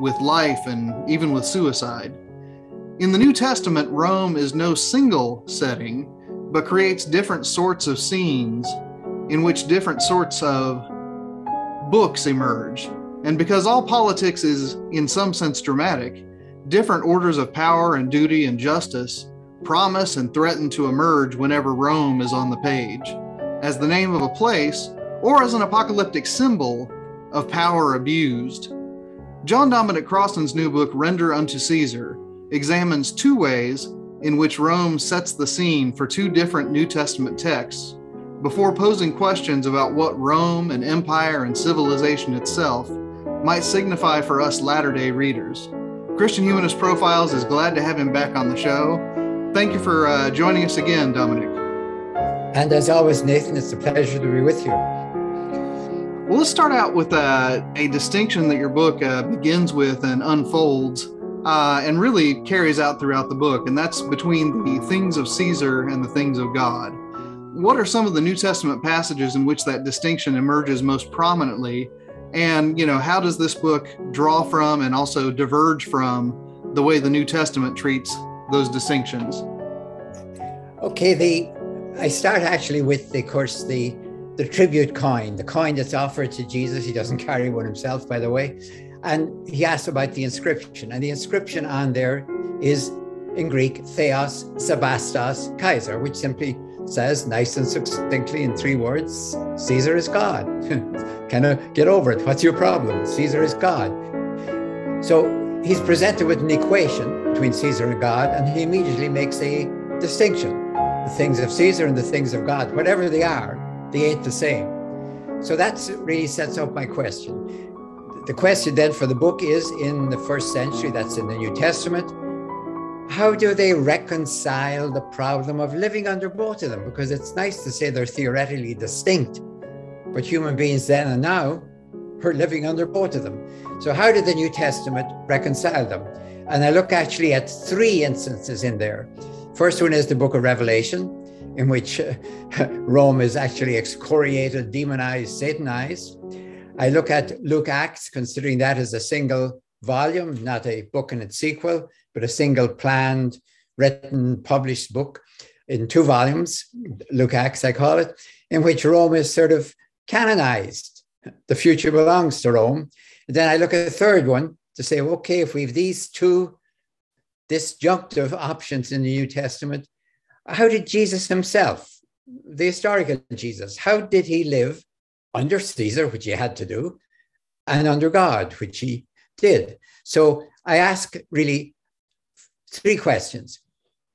with life, and even with suicide? In the New Testament, Rome is no single setting, but creates different sorts of scenes in which different sorts of books emerge. And because all politics is, in some sense, dramatic, different orders of power and duty and justice promise and threaten to emerge whenever Rome is on the page, as the name of a place or as an apocalyptic symbol of power abused. John Dominic Crossan's new book, Render Unto Caesar, examines two ways in which Rome sets the scene for two different New Testament texts before posing questions about what Rome and empire and civilization itself might signify for us latter day readers. Christian Humanist Profiles is glad to have him back on the show. Thank you for uh, joining us again, Dominic. And as always, Nathan, it's a pleasure to be with you. Well, let's start out with uh, a distinction that your book uh, begins with and unfolds uh, and really carries out throughout the book, and that's between the things of Caesar and the things of God. What are some of the New Testament passages in which that distinction emerges most prominently? and you know how does this book draw from and also diverge from the way the new testament treats those distinctions okay the i start actually with the course the the tribute coin the coin that's offered to jesus he doesn't carry one himself by the way and he asks about the inscription and the inscription on there is in greek theos sebastos kaiser which simply says nice and succinctly in three words Caesar is God. kind of get over it. What's your problem? Caesar is God. So he's presented with an equation between Caesar and God, and he immediately makes a distinction. The things of Caesar and the things of God, whatever they are, they ain't the same. So that really sets up my question. The question then for the book is in the first century, that's in the New Testament how do they reconcile the problem of living under both of them? Because it's nice to say they're theoretically distinct, but human beings then and now are living under both of them. So, how did the New Testament reconcile them? And I look actually at three instances in there. First one is the book of Revelation, in which uh, Rome is actually excoriated, demonized, satanized. I look at Luke Acts, considering that as a single volume, not a book and its sequel but a single planned, written, published book in two volumes, Luke Acts, I call it, in which Rome is sort of canonized. The future belongs to Rome. And then I look at the third one to say, okay, if we have these two disjunctive options in the New Testament, how did Jesus himself, the historical Jesus, how did he live under Caesar, which he had to do, and under God, which he did? So I ask really three questions.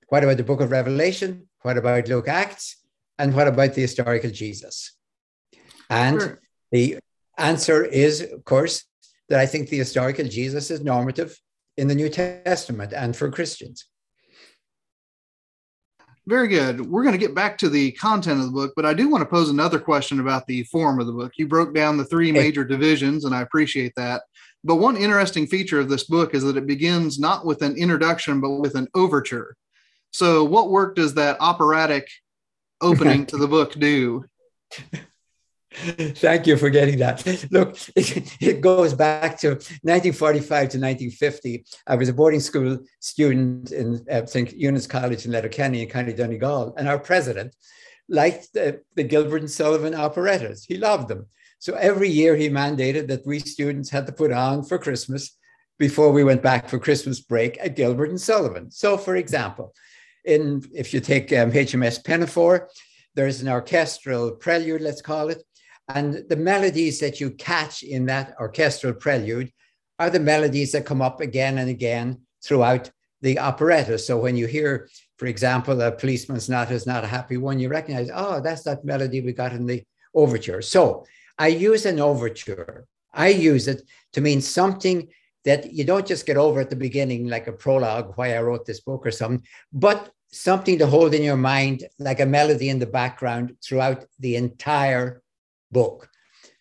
What about the book of Revelation? What about Luke Acts? And what about the historical Jesus? And sure. the answer is, of course, that I think the historical Jesus is normative in the New Testament and for Christians. Very good. We're going to get back to the content of the book, but I do want to pose another question about the form of the book. You broke down the three major divisions, and I appreciate that. But one interesting feature of this book is that it begins not with an introduction, but with an overture. So, what work does that operatic opening to the book do? Thank you for getting that. Look, it, goes back to 1945 to 1950. I was a boarding school student in uh, St. Eunan's College in Letterkenny in County Donegal, and our president liked the, the Gilbert and Sullivan operettas. He loved them. So every year he mandated that we students had to put on for Christmas before we went back for Christmas break at Gilbert and Sullivan. So, for example, in if you take um, HMS Pinafore, there's an orchestral prelude, let's call it, and the melodies that you catch in that orchestral prelude are the melodies that come up again and again throughout the operetta. So when you hear, for example, a policeman's knot is not a happy one, you recognize, oh, that's that melody we got in the overture. So I use an overture. I use it to mean something that you don't just get over at the beginning like a prologue, why I wrote this book or something, but something to hold in your mind like a melody in the background throughout the entire book.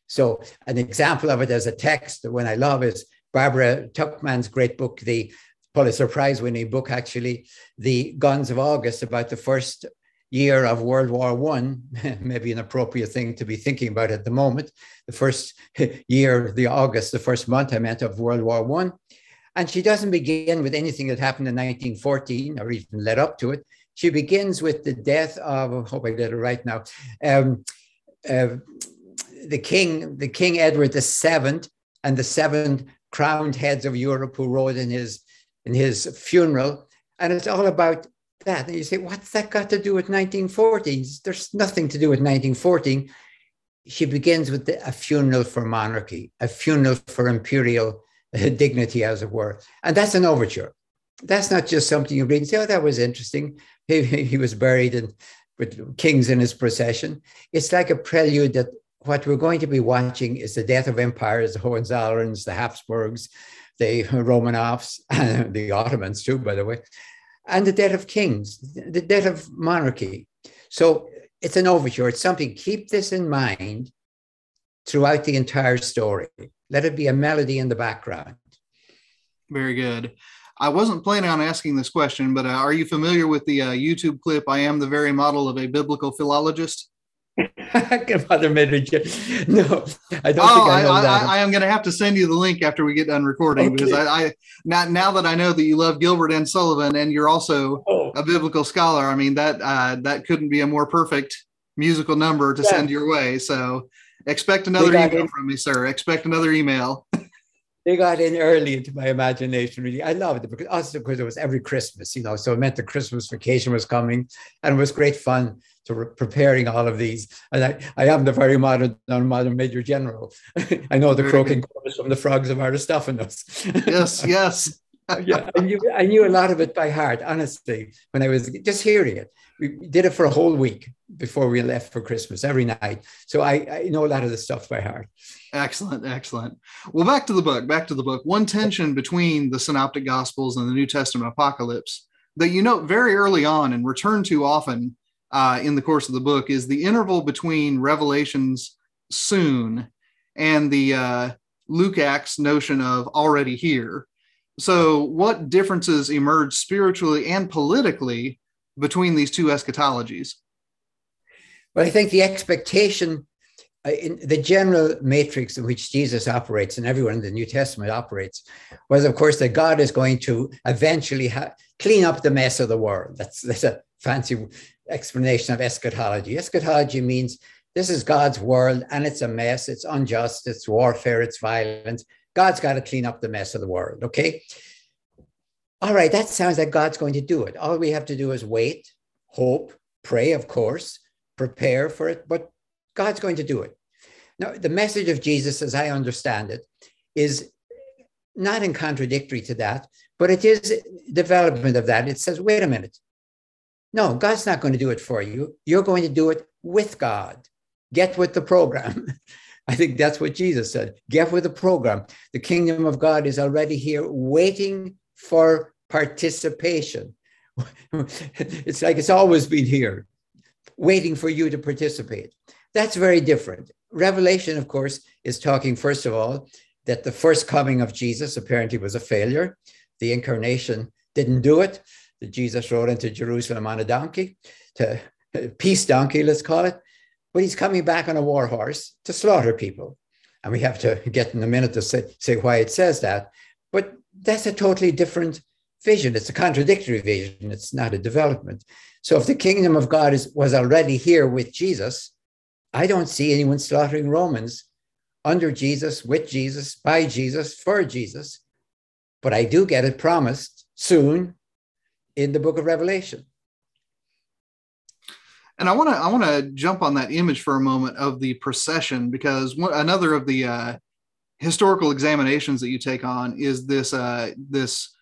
So, an example of it as a text that when I love is Barbara Tuchman's great book, the Pulitzer Prize winning book, actually, The Guns of August, about the first year of World War One, maybe an appropriate thing to be thinking about at the moment. The first year, the August, the first month I meant of World War One. And she doesn't begin with anything that happened in 1914 or even led up to it. She begins with the death of, I hope I get it right now, um, uh, the king, the King Edward VII, and the seven crowned heads of Europe who rode in his in his funeral. And it's all about that. And you say, what's that got to do with 1914? There's nothing to do with 1914. She begins with the, a funeral for monarchy, a funeral for imperial uh, dignity, as it were. And that's an overture. That's not just something you read and say, oh, that was interesting. He, he was buried in, with kings in his procession. It's like a prelude that what we're going to be watching is the death of empires, the Hohenzollerns, the Habsburgs, the Romanovs, the Ottomans too, by the way, and the death of kings, the death of monarchy. So it's an overture. It's something. Keep this in mind throughout the entire story. Let it be a melody in the background. Very good. I wasn't planning on asking this question, but uh, are you familiar with the uh, YouTube clip "I am the very model of a biblical philologist"? Mother Midridge. No, I don't oh, think I know I. I, I am going to have to send you the link after we get done recording Okay. because I, I now, now that I know that you love Gilbert and Sullivan and you're also Oh, a biblical scholar, I mean that uh, that couldn't be a more perfect musical number to Yeah. send your way. So expect another email it. from me, sir. Expect another email. they got in early into my imagination. Really, I loved it because also because it was every Christmas, you know. So it meant the Christmas vacation was coming, and it was great fun to re- preparing all of these. And I, I am the very modern, modern Major General. I know the croaking chorus from the frogs of Aristophanes. Yes, yes. yeah, I knew, I knew a lot of it by heart, honestly, when I was just hearing it. We did it for a whole week before we left for Christmas every night. So I, I know a lot of the stuff by heart. Excellent, excellent. Well, back to the book. Back to the book. One tension between the Synoptic Gospels and the New Testament Apocalypse that you note very early on and return to often uh, in the course of the book is the interval between Revelations soon and the uh, Luke-Acts notion of already here. So, what differences emerge spiritually and politically between these two eschatologies? But I think the expectation uh, in the general matrix in which Jesus operates and everyone in the New Testament operates was, of course, that God is going to eventually ha- clean up the mess of the world. That's, that's a fancy explanation of eschatology. Eschatology means this is God's world and it's a mess, it's unjust, it's warfare, it's violence. God's got to clean up the mess of the world, okay? All right, that sounds like God's going to do it. All we have to do is wait, hope, pray, of course, prepare for it, but God's going to do it. Now, the message of Jesus, as I understand it, is not in contradictory to that, but it is development of that. It says, wait a minute. No, God's not going to do it for you. You're going to do it with God. Get with the program. I think that's what Jesus said. Get with the program. The kingdom of God is already here, waiting for participation. it's like it's always been here, waiting for you to participate. That's very different. Revelation, of course, is talking, first of all, that the first coming of Jesus apparently was a failure. The incarnation didn't do it. That Jesus rode into Jerusalem on a donkey, to peace donkey, let's call it. But he's coming back on a war horse to slaughter people. And we have to get in a minute to say, say why it says that. But that's a totally different vision. It's a contradictory vision. It's not a development. So if the kingdom of God is, was already here with Jesus, I don't see anyone slaughtering Romans under Jesus, with Jesus, by Jesus, for Jesus. But I do get it promised soon in the book of Revelation. And I want to I want to jump on that image for a moment of the procession because one, another of the uh, historical examinations that you take on is this uh, this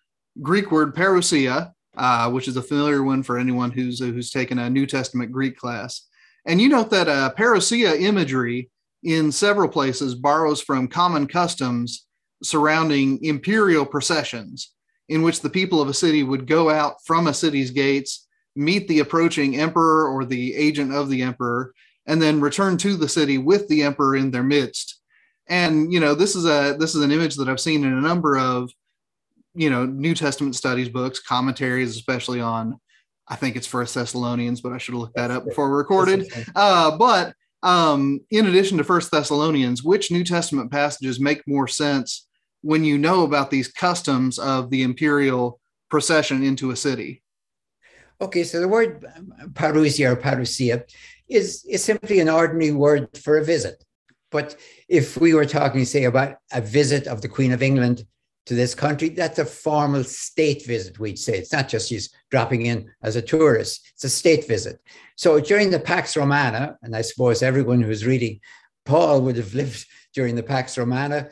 Greek word parousia, uh, which is a familiar one for anyone who's who's taken a New Testament Greek class. And you note that uh, parousia imagery in several places borrows from common customs surrounding imperial processions in which the people of a city would go out from a city's gates, meet the approaching emperor or the agent of the emperor, and then return to the city with the emperor in their midst. And you know, this is a this is an image that I've seen in a number of you know New Testament studies books, commentaries, especially on I think it's First Thessalonians, but I should have looked that up before we recorded. Uh, but um, in addition to First Thessalonians, which New Testament passages make more sense when you know about these customs of the imperial procession into a city? Okay, so the word parousia or parousia is, is simply an ordinary word for a visit. But if we were talking, say, about a visit of the Queen of England to this country, that's a formal state visit, we'd say. It's not just she's dropping in as a tourist, it's a state visit. So during the Pax Romana, and I suppose everyone who's reading Paul would have lived during the Pax Romana,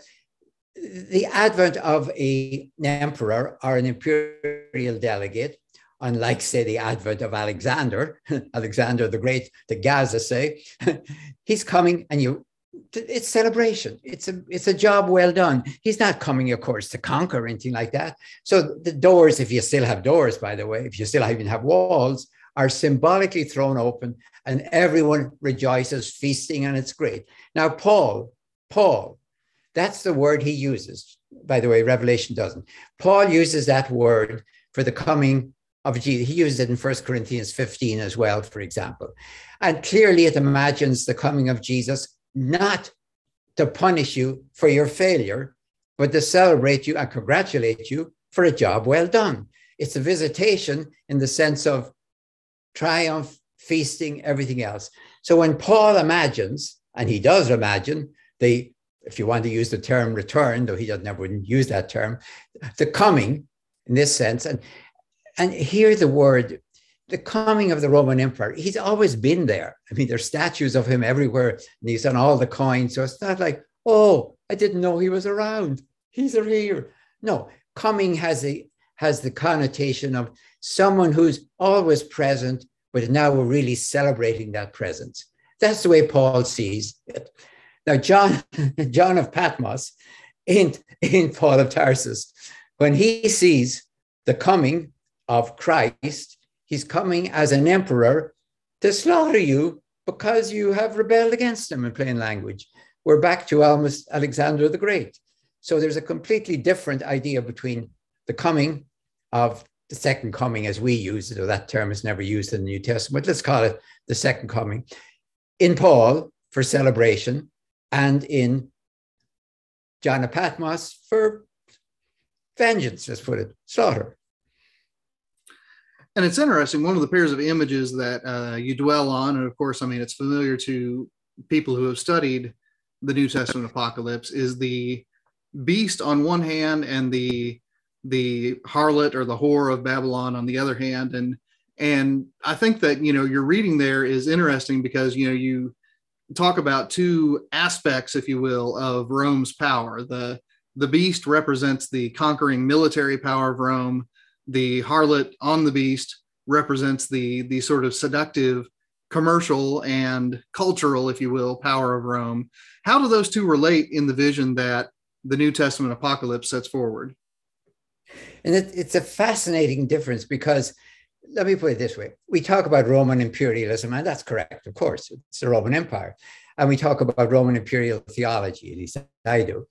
the advent of a, an emperor or an imperial delegate, unlike, say, the advent of Alexander, Alexander the Great, the Gaza say, he's coming and you it's celebration. It's a it's a job well done. He's not coming, of course, to conquer or anything like that. So the doors, if you still have doors, by the way, if you still even have walls, are symbolically thrown open, and everyone rejoices, feasting, and it's great. Now, Paul, Paul, that's the word he uses. By the way, Revelation doesn't. Paul uses that word for the coming of Jesus. He uses it in 1 Corinthians 15 as well, for example. And clearly it imagines the coming of Jesus not to punish you for your failure, but to celebrate you and congratulate you for a job well done. It's a visitation in the sense of triumph, feasting, everything else. So when Paul imagines, and he does imagine, the if you want to use the term return, though he doesn't never use that term, the coming in this sense, and and here the word the coming of the Roman Empire, he's always been there. I mean, there's statues of him everywhere, and he's on all the coins. So it's not like, oh, I didn't know he was around. He's here. No, coming has a has the connotation of someone who's always present, but now we're really celebrating that presence. That's the way Paul sees it. Now, John, John of Patmos, in, in Paul of Tarsus, when he sees the coming of Christ, He's coming as an emperor to slaughter you because you have rebelled against him in plain language. We're back to almost Alexander the Great. So there's a completely different idea between the coming of the second coming as we use it, or that term is never used in the New Testament. Let's call it the second coming. In Paul for celebration, and in John of Patmos for vengeance, let's put it, slaughter and it's interesting. One of the pairs of images that uh, you dwell on, and of course, I mean, it's familiar to people who have studied the New Testament apocalypse, is the beast on one hand and the the harlot or the whore of Babylon on the other hand. And and I think that you know your reading there is interesting because you know you talk about two aspects, if you will, of Rome's power. The the beast represents the conquering military power of Rome the harlot on the beast represents the the sort of seductive commercial and cultural if you will power of rome. How do those two relate in the vision that the new testament apocalypse sets forward? And it, it's a fascinating difference because let me put it this way. We talk about roman imperialism and that's correct of course. It's the roman empire. And we talk about roman imperial theology at least i do.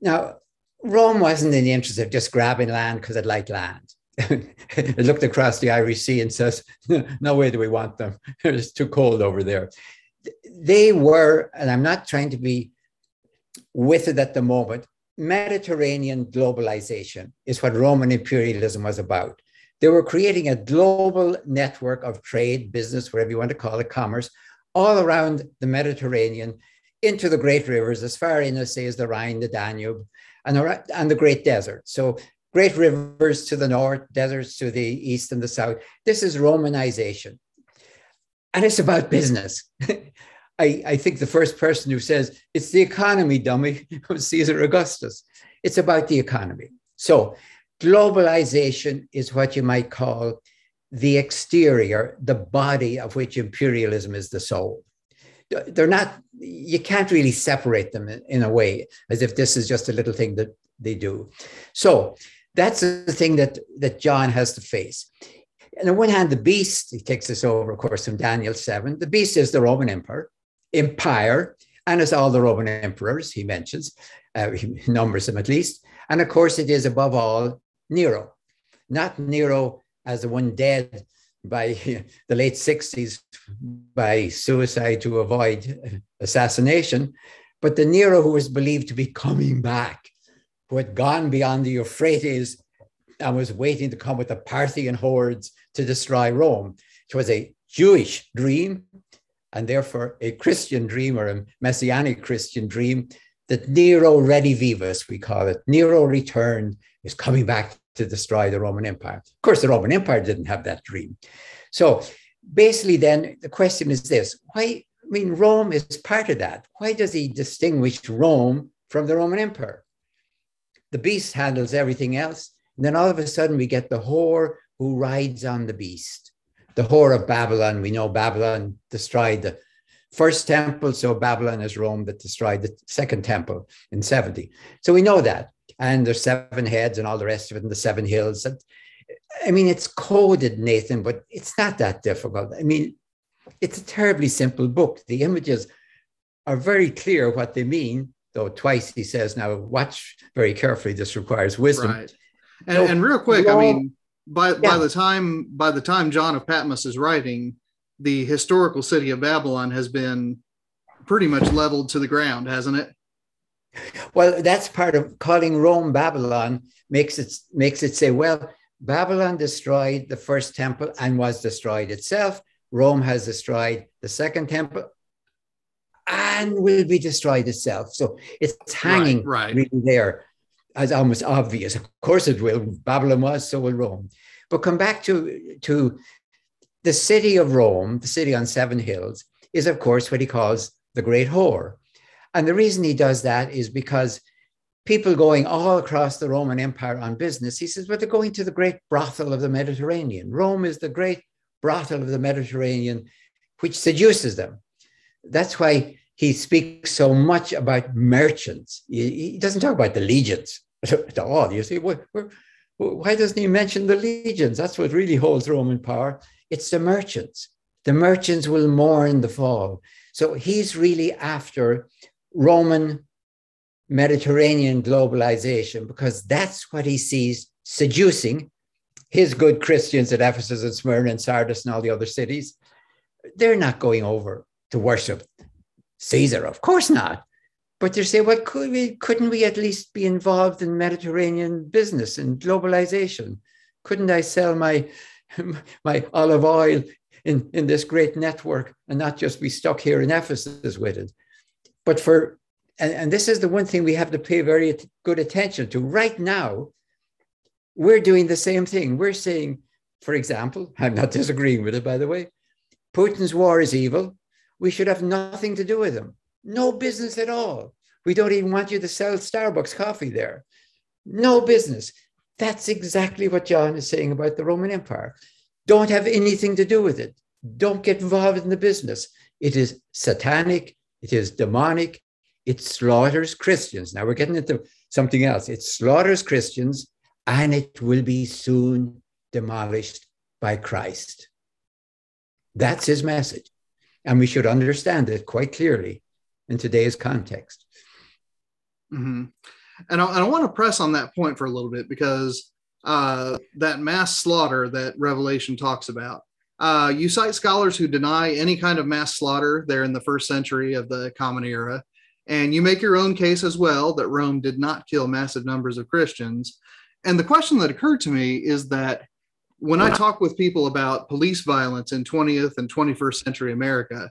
Now Rome wasn't in the interest of just grabbing land because it liked land. it looked across the Irish Sea and says, No way do we want them. it's too cold over there. They were, and I'm not trying to be with it at the moment, Mediterranean globalization is what Roman imperialism was about. They were creating a global network of trade, business, whatever you want to call it, commerce, all around the Mediterranean into the great rivers, as far in as, say, as the Rhine, the Danube, and and the Great Desert. So great rivers to the north, deserts to the east and the south. This is Romanization. And it's about business. I, I think the first person who says it's the economy, dummy, was Caesar Augustus. It's about the economy. So globalization is what you might call the exterior, the body of which imperialism is the soul. They're not, you can't really separate them in, a way as if this is just a little thing that they do. So that's the thing that, that John has to face. And on one hand, the beast, he takes this over, of course, from Daniel 7. The beast is the Roman Empire, empire, and it's all the Roman emperors he mentions, uh, he numbers them at least. And of course, it is above all Nero, not Nero as the one dead by the late 60s by suicide to avoid assassination, but the Nero who was believed to be coming back, who had gone beyond the Euphrates and was waiting to come with the Parthian hordes to destroy Rome. It was a Jewish dream and therefore a Christian dream or a messianic Christian dream that Nero redivivus, we call it. Nero returned, is coming back to destroy the Roman Empire. Of course, the Roman Empire didn't have that dream. So basically, then the question is this why? I mean, Rome is part of that. Why does he distinguish Rome from the Roman Empire? The beast handles everything else. And then all of a sudden, we get the whore who rides on the beast. The whore of Babylon. We know Babylon destroyed the first temple, so Babylon is Rome that destroyed the second temple in 70. So we know that. And there's seven heads and all the rest of it, and the seven hills. And, I mean, it's coded, Nathan, but it's not that difficult. I mean, it's a terribly simple book. The images are very clear what they mean, though twice he says, now watch very carefully, this requires wisdom. Right. And, so, and real quick, I mean, by, yeah. by the time by the time John of Patmos is writing, the historical city of Babylon has been pretty much leveled to the ground, hasn't it? Well, that's part of calling Rome Babylon makes it makes it say, well, Babylon destroyed the first temple and was destroyed itself. Rome has destroyed the second temple and will be destroyed itself. So it's hanging right, right. really there as almost obvious. Of course it will. Babylon was, so will Rome. But come back to, to the city of Rome, the city on seven hills, is of course what he calls the great whore. And the reason he does that is because people going all across the Roman Empire on business, he says, but they're going to the great brothel of the Mediterranean. Rome is the great brothel of the Mediterranean, which seduces them. That's why he speaks so much about merchants. He, doesn't talk about the legions at all. You see, why doesn't he mention the legions? That's what really holds Roman power. It's the merchants. The merchants will mourn the fall. So he's really after Roman Mediterranean globalization because that's what he sees seducing his good Christians at Ephesus and Smyrna and Sardis and all the other cities. They're not going over to worship Caesar, of course not. But they say, well, could we, couldn't we at least be involved in Mediterranean business and globalization? Couldn't I sell my, my olive oil in, in this great network and not just be stuck here in Ephesus with it? But for, and, and this is the one thing we have to pay very good attention to right now, we're doing the same thing. We're saying, for example, I'm not disagreeing with it, by the way, Putin's war is evil. We should have nothing to do with him. No business at all. We don't even want you to sell Starbucks coffee there. No business. That's exactly what John is saying about the Roman Empire. Don't have anything to do with it. Don't get involved in the business. It is satanic. It is demonic. It slaughters Christians. Now we're getting into something else. It slaughters Christians and it will be soon demolished by Christ. That's his message. And we should understand it quite clearly in today's context. Mm-hmm. And I, I want to press on that point for a little bit because uh, that mass slaughter that Revelation talks about. Uh, you cite scholars who deny any kind of mass slaughter there in the first century of the Common Era. And you make your own case as well that Rome did not kill massive numbers of Christians. And the question that occurred to me is that when I talk with people about police violence in 20th and 21st century America,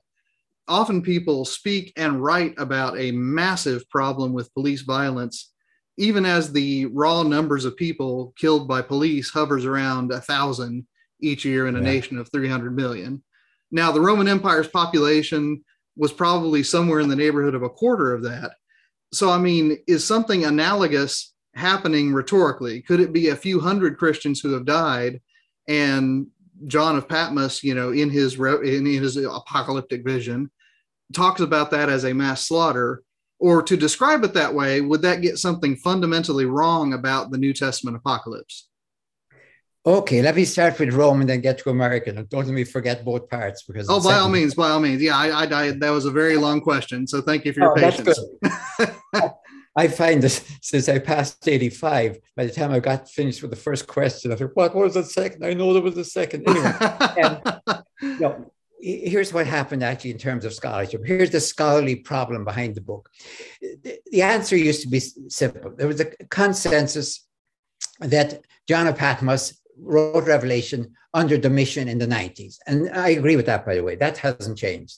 often people speak and write about a massive problem with police violence, even as the raw numbers of people killed by police hovers around a thousand each year in a yeah. nation of 300 million. Now, the Roman Empire's population was probably somewhere in the neighborhood of a quarter of that. So, I mean, is something analogous happening rhetorically? Could it be a few hundred Christians who have died and John of Patmos, you know, in his in his apocalyptic vision, talks about that as a mass slaughter, or to describe it that way, would that get something fundamentally wrong about the New Testament apocalypse? Okay, let me start with Rome and then get to American. Don't let me forget both parts because. Oh, by all means, by all means. Yeah, I, I, I, that was a very long question. So thank you for your oh, patience. I find this since I passed 85, by the time I got finished with the first question, I thought, what was the second? I know there was a second. Anyway, and, you know, here's what happened actually in terms of scholarship. Here's the scholarly problem behind the book. The answer used to be simple. There was a consensus that John of Patmos wrote Revelation under Domitian in the 90s. And I agree with that, by the way. That hasn't changed.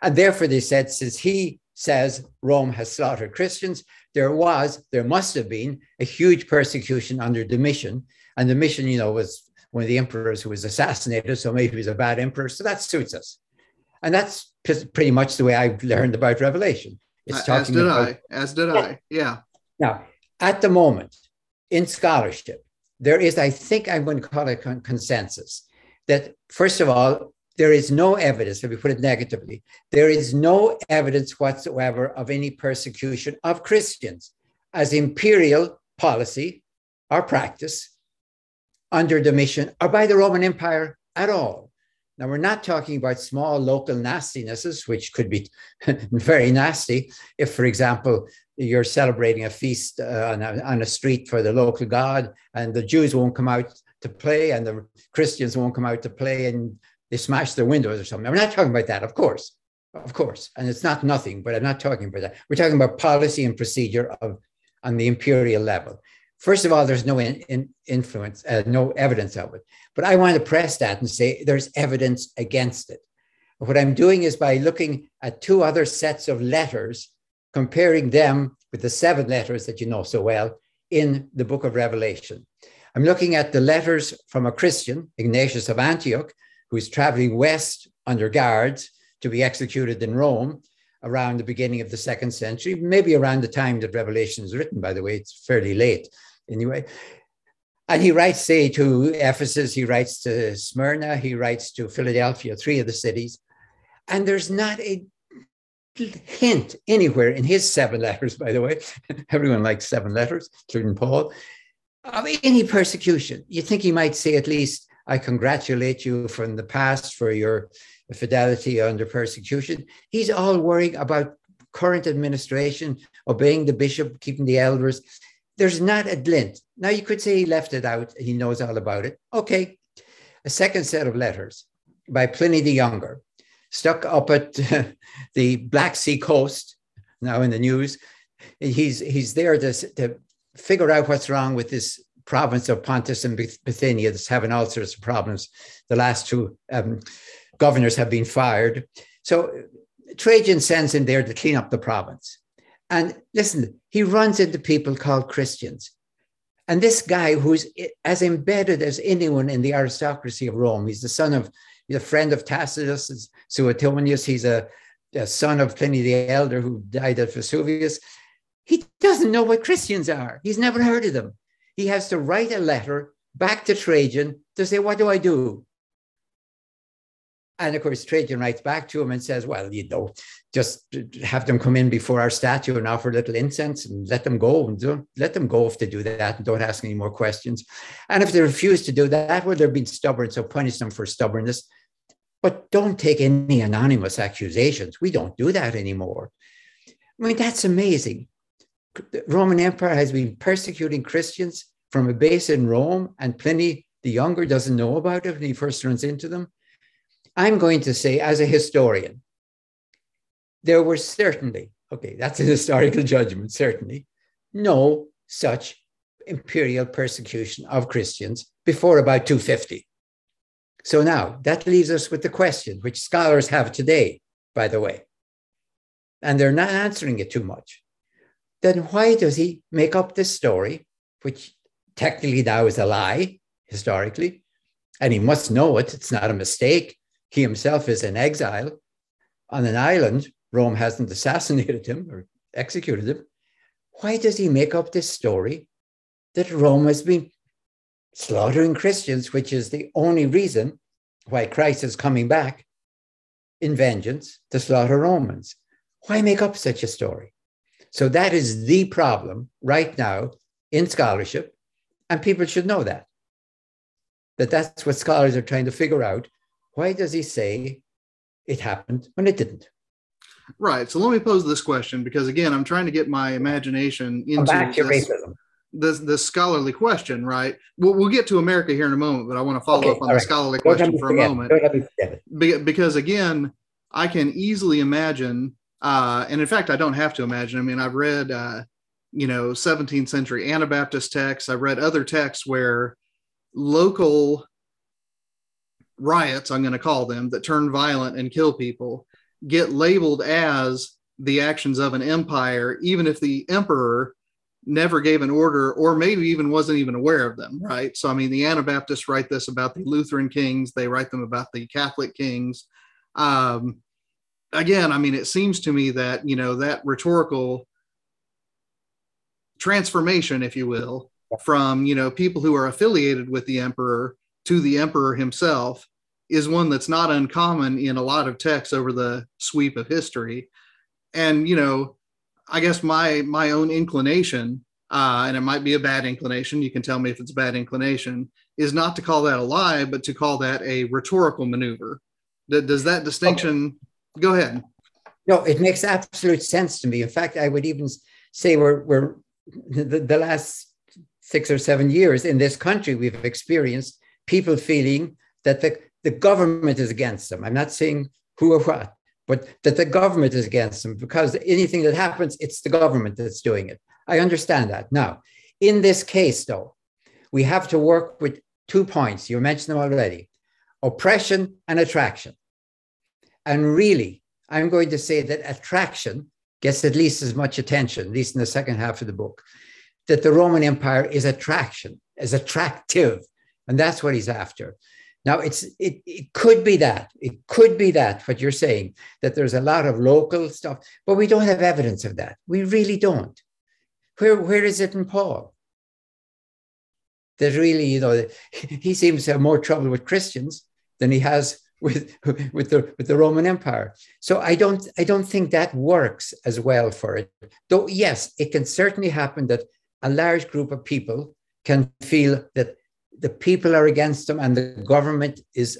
And therefore, they said, since he says Rome has slaughtered Christians, there was, there must have been a huge persecution under Domitian. And Domitian, you know, was one of the emperors who was assassinated. So maybe he was a bad emperor. So that suits us. And that's pretty much the way I learned about Revelation. It's talking As did about, I. As did I. Yeah. Now, at the moment, in scholarship, there is, I think I'm going to call it con- consensus that, first of all, there is no evidence, let me put it negatively, there is no evidence whatsoever of any persecution of Christians as imperial policy or practice under Domitian or by the Roman Empire at all. Now, we're not talking about small local nastinesses, which could be very nasty. If, for example, you're celebrating a feast uh, on, a, on a street for the local god, and the Jews won't come out to play, and the Christians won't come out to play, and they smash their windows or something. I'm not talking about that, of course, of course, and it's not nothing, but I'm not talking about that. We're talking about policy and procedure of on the imperial level. First of all, there's no in, in influence, uh, no evidence of it. But I want to press that and say there's evidence against it. What I'm doing is by looking at two other sets of letters, comparing them with the seven letters that you know so well in the book of Revelation. I'm looking at the letters from a Christian, Ignatius of Antioch, who's traveling west under guards to be executed in Rome around the beginning of the second century, maybe around the time that Revelation is written, by the way, it's fairly late anyway. And he writes, say, to Ephesus, he writes to Smyrna, he writes to Philadelphia, three of the cities. And there's not a hint anywhere in his seven letters, by the way. Everyone likes seven letters, including Paul, of any persecution. You think he might say, at least, I congratulate you from the past for your fidelity under persecution. He's all worrying about current administration, obeying the bishop, keeping the elders there's not a glint. Now you could say he left it out, he knows all about it. Okay. A second set of letters by Pliny the Younger, stuck up at the Black Sea coast, now in the news. He's he's there to, to figure out what's wrong with this province of Pontus and Bithynia that's having all sorts of problems. The last two um, governors have been fired. So Trajan sends him there to clean up the province. And listen, he runs into people called Christians. And this guy, who's as embedded as anyone in the aristocracy of Rome, he's the son of, a friend of Tacitus, Suetonius, he's a, a son of Pliny the Elder who died at Vesuvius. He doesn't know what Christians are. He's never heard of them. He has to write a letter back to Trajan to say, What do I do? And of course, Trajan writes back to him and says, Well, you know, just have them come in before our statue and offer a little incense and let them go. And don't let them go if they do that and don't ask any more questions. And if they refuse to do that, well, they're being stubborn. So punish them for stubbornness. But don't take any anonymous accusations. We don't do that anymore. I mean, that's amazing. The Roman Empire has been persecuting Christians from a base in Rome, and Pliny the Younger doesn't know about it when he first runs into them. I'm going to say, as a historian, there were certainly, okay, that's a historical judgment, certainly, no such imperial persecution of Christians before about 250. So now that leaves us with the question, which scholars have today, by the way, and they're not answering it too much. Then why does he make up this story, which technically now is a lie historically, and he must know it, it's not a mistake. He himself is in exile on an island. Rome hasn't assassinated him or executed him. Why does he make up this story that Rome has been slaughtering Christians, which is the only reason why Christ is coming back in vengeance to slaughter Romans. Why make up such a story? So that is the problem right now in scholarship, and people should know that. That that's what scholars are trying to figure out. Why does he say it happened when it didn't? Right. So let me pose this question because again, I'm trying to get my imagination into back to racism. This, this scholarly question. Right. We'll, we'll get to America here in a moment, but I want to follow Okay, up on the right. scholarly Don't question for a moment. Don't let me forget it. Be- because again, I can easily imagine, uh, and in fact, I don't have to imagine. I mean, I've read, uh, you know, 17th century Anabaptist texts. I've read other texts where local riots, I'm going to call them, that turn violent and kill people, get labeled as the actions of an empire, even if the emperor never gave an order or maybe even wasn't even aware of them, right? So, I mean, the Anabaptists write this about the Lutheran kings, they write them about the Catholic kings. Um, again, I mean, it seems to me that, you know, that rhetorical transformation, if you will, from, you know, people who are affiliated with the emperor to the emperor himself is one that's not uncommon in a lot of texts over the sweep of history. And, you know, I guess my my own inclination, uh, and it might be a bad inclination. You can tell me if it's a bad inclination. Is not to call that a lie, but to call that a rhetorical maneuver. Does that distinction? Go ahead. No, it makes absolute sense to me. In fact, I would even say we're, we're the, the last six or seven years in this country, we've experienced people feeling that the, the government is against them. I'm not saying who or what, but that the government is against them because anything that happens, it's the government that's doing it. I understand that. Now, in this case, though, we have to work with two points. You mentioned them already oppression and attraction. And really, I'm going to say that attraction gets at least as much attention, at least in the second half of the book, that the Roman Empire is attraction, is attractive. And that's what he's after. Now, it's it, it could be that. It could be that, what you're saying, that there's a lot of local stuff, but we don't have evidence of that. We really don't. Where, where is it in Paul? That really, you know, he seems to have more trouble with Christians than he has with, with, the, with the Roman Empire. So I don't, I don't think that works as well for it. Though, yes, it can certainly happen that a large group of people can feel that the people are against them and the government is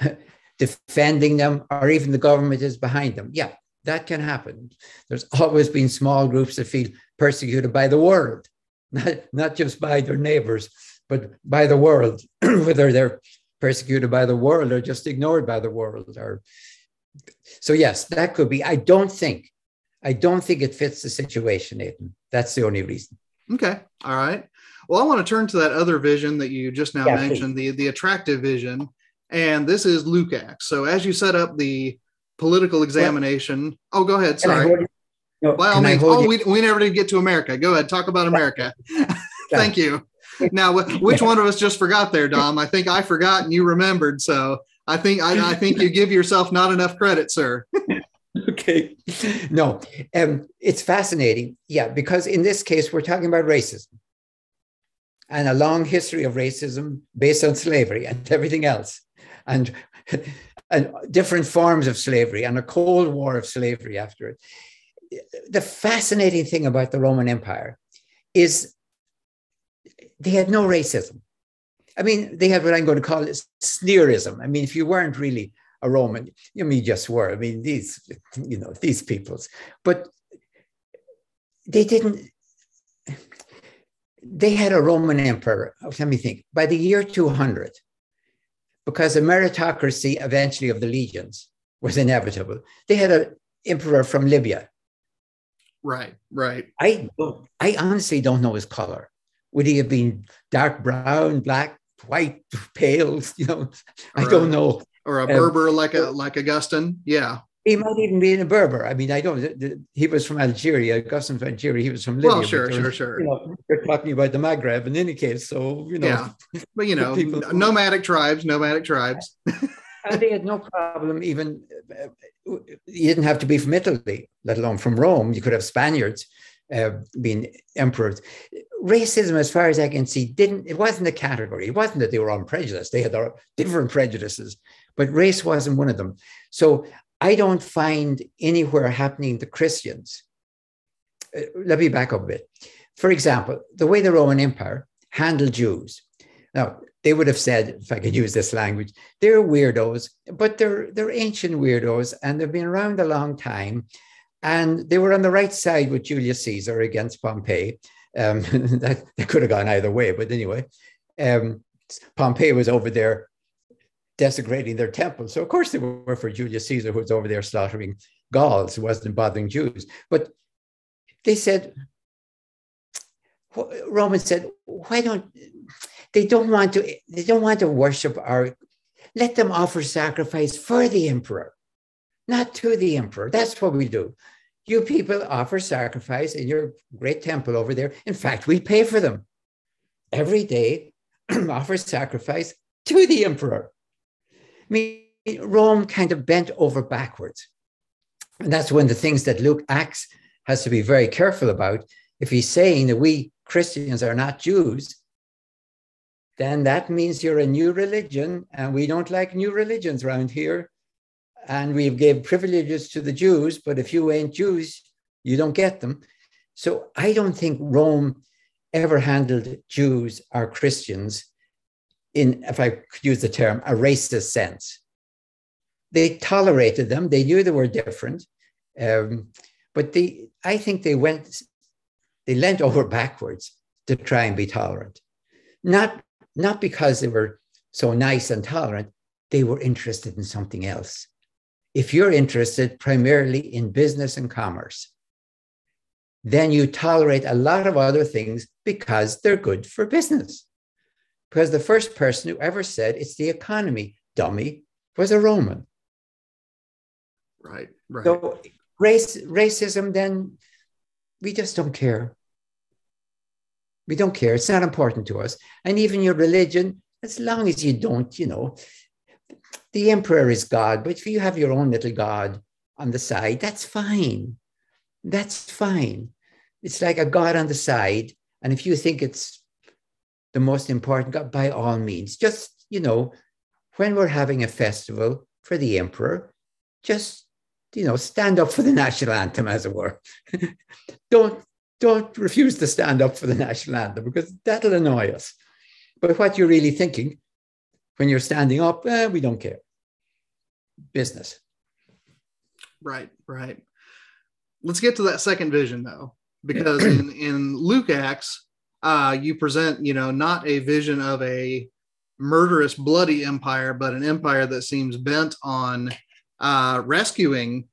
defending them, or even the government is behind them. Yeah, that can happen. There's always been small groups that feel persecuted by the world, not, not just by their neighbors, but by the world, whether they're persecuted by the world or just ignored by the world. Or so, yes, that could be. I don't think, I don't think it fits the situation, Nathan. That's the only reason. Okay. All right. Well, I want to turn to that other vision that you just now Yeah, mentioned, the the attractive vision, and this is Luke-Acts. So as you set up the political examination, oh, go ahead. Sorry. No, By all means. Oh, you? we, we never did get to America. Go ahead. Talk about America. Thank you. Now, which one of us just forgot there, Dom? I think I forgot and you remembered. So I think I, I think you give yourself not enough credit, sir. okay. No, um, it's fascinating. Yeah, because in this case, we're talking about racism and a long history of racism based on slavery and everything else, and, and different forms of slavery and a Cold War of slavery after it. The fascinating thing about the Roman Empire is they had no racism. I mean, they had what I'm going to call it sneerism. I mean, if you weren't really a Roman. you mean, just were. I mean, these, you know, these peoples. But they didn't. They had a Roman emperor. Let me think. By the year 200, because the meritocracy eventually of the legions was inevitable, they had an emperor from Libya. Right, right. I I honestly don't know his color. Would he have been dark brown, black, white, pale? You know, I don't know. Or a Um, Berber like a like Augustine. Yeah. He might even be in a Berber. I mean, I don't. th- th- He was from Algeria. Augustine from Algeria. He was from Libya. Well, sure, sure, was- sure. You know, we're talking about the Maghreb in any case. So you know, Yeah. But you know, People- nomadic tribes, nomadic tribes. and they had no problem. Even uh, you didn't have to be from Italy, let alone from Rome. You could have Spaniards uh, being emperors. Racism, as far as I can see, didn't. It wasn't a category. It wasn't that they were unprejudiced. They had their different prejudices, but race wasn't one of them. So I don't find anywhere happening to Christians. Uh, let me back up a bit. For example, the way the Roman Empire handled Jews. Now, they would have said, if I could use this language, they're weirdos, but they're they're ancient weirdos and they've been around a long time. And they were on the right side with Julius Caesar against Pompey. Um, that, that could have gone either way, but anyway, um, Pompey was over there desecrating their temple. So of course they were for Julius Caesar, who was over there slaughtering Gauls, who wasn't bothering Jews. But they said, Romans said, why don't they don't want to they don't want to worship our let them offer sacrifice for the emperor, not to the emperor. That's what we do. You people offer sacrifice in your great temple over there. In fact, we pay for them every day, offer sacrifice to the emperor. I mean, Rome kind of bent over backwards. And that's one of the things that Luke Acts has to be very careful about. If he's saying that we Christians are not Jews, then that means you're a new religion, and we don't like new religions around here. And we've gave privileges to the Jews, but if you ain't Jews, you don't get them. So I don't think Rome ever handled Jews or Christians in, if I could use the term, a racist sense. They tolerated them. They knew they were different, um, but they, I think they went, they leant over backwards to try and be tolerant. Not not because they were so nice and tolerant, they were interested in something else. If you're interested primarily in business and commerce, then you tolerate a lot of other things because they're good for business. Because the first person who ever said it's the economy, dummy, was a Roman. Right, right. So race, racism, then we just don't care. We don't care. It's not important to us. And even your religion, as long as you don't, you know, the emperor is God, but if you have your own little God on the side, that's fine. That's fine. It's like a God on the side. And if you think it's the most important God, by all means, just, you know, when we're having a festival for the emperor, just, you know, stand up for the national anthem, as it were. don't don't refuse to stand up for the national anthem because that'll annoy us. But what you're really thinking when you're standing up, eh, we don't care. Business. Right, right. Let's get to that second vision though, because in, in Luke Acts, uh, you present, you know, not a vision of a murderous, bloody empire, but an empire that seems bent on uh, rescuing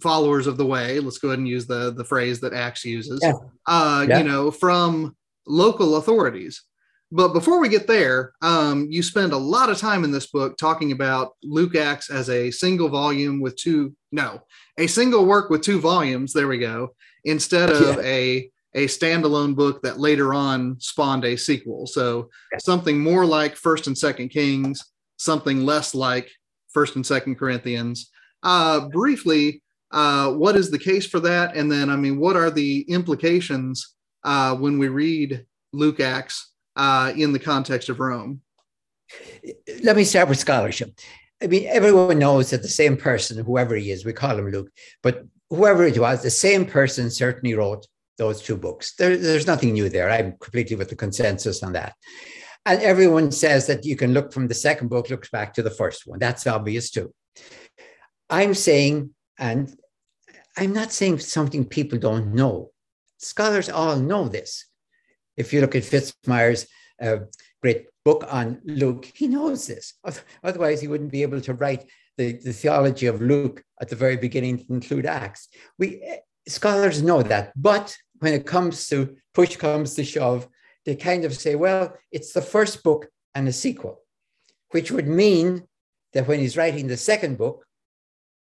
followers of the way let's go ahead and use the the phrase that acts uses yeah. Uh, yeah. you know from local authorities but before we get there um, you spend a lot of time in this book talking about luke acts as a single volume with two no a single work with two volumes there we go instead of yeah. a a standalone book that later on spawned a sequel so something more like first and second kings something less like first and second corinthians uh, briefly uh, what is the case for that? And then, I mean, what are the implications uh, when we read Luke Acts uh, in the context of Rome? Let me start with scholarship. I mean, everyone knows that the same person, whoever he is, we call him Luke, but whoever it was, the same person certainly wrote those two books. There, there's nothing new there. I'm completely with the consensus on that. And everyone says that you can look from the second book, looks back to the first one. That's obvious too. I'm saying and I'm not saying something people don't know. Scholars all know this. If you look at Fitzmyer's uh, great book on Luke, he knows this. Otherwise, he wouldn't be able to write the, the theology of Luke at the very beginning to include Acts. We uh, scholars know that, but when it comes to push comes to shove, they kind of say, well, it's the first book and a sequel, which would mean that when he's writing the second book,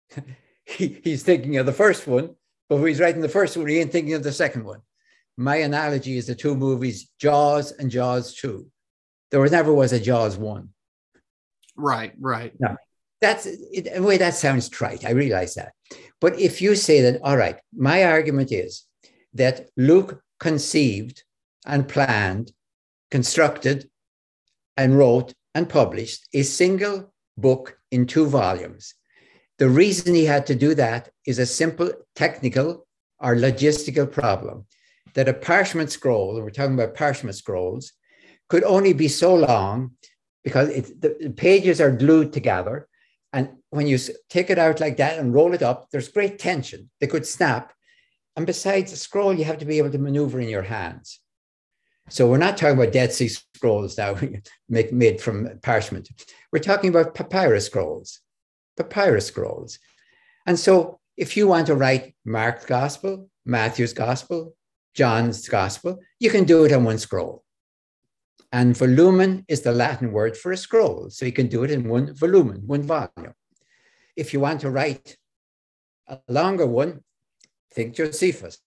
he, he's thinking of the first one, but when he's writing the first one, he ain't thinking of the second one. My analogy is the two movies, Jaws and Jaws 2. There was never was a Jaws 1. Right, right. No, that's in a way that sounds trite. I realize that. But if you say that, all right, my argument is that Luke conceived and planned, constructed and wrote and published a single book in two volumes The reason he had to do that is a simple technical or logistical problem that a parchment scroll, we're talking about parchment scrolls, could only be so long because it, the pages are glued together. And when you take it out like that and roll it up, there's great tension. They could snap. And besides the scroll, you have to be able to maneuver in your hands. So we're not talking about Dead Sea Scrolls now made from parchment. We're talking about papyrus scrolls, papyrus scrolls. And so if you want to write Mark's gospel, Matthew's gospel, John's gospel, you can do it on one scroll. And volumen is the Latin word for a scroll. So you can do it in one volumen, one volume. If you want to write a longer one, think Josephus.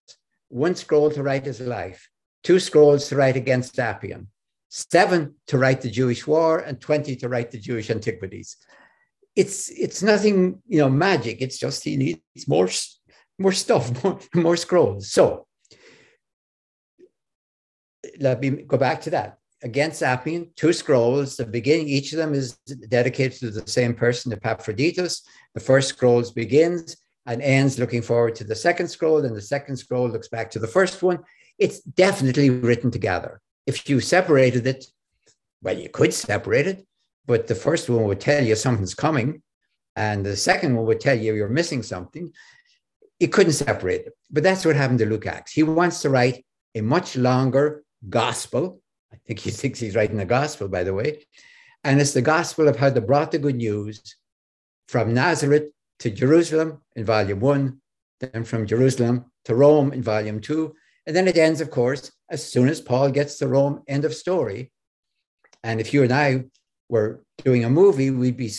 One scroll to write his life, two scrolls to write against Apion, seven to write the Jewish war, and 20 to write the Jewish antiquities. It's, it's nothing, you know, magic. It's just he needs more, more stuff, more, more scrolls. So let me go back to that. Against Apion, two scrolls. The beginning, each of them is dedicated to the same person, Epaphroditus. The first scrolls begins and ends looking forward to the second scroll, and the second scroll looks back to the first one. It's definitely written together. If you separated it, well, you could separate it, but the first one would tell you something's coming, and the second one would tell you you're missing something. You couldn't separate it. But that's what happened to Luke Acts. He wants to write a much longer gospel. I think he thinks he's writing a gospel, by the way. And it's the gospel of how they brought the good news from Nazareth to Jerusalem in volume one, then from Jerusalem to Rome in volume two. And then it ends, of course, as soon as Paul gets to Rome, end of story. And if you and I were doing a movie, we'd be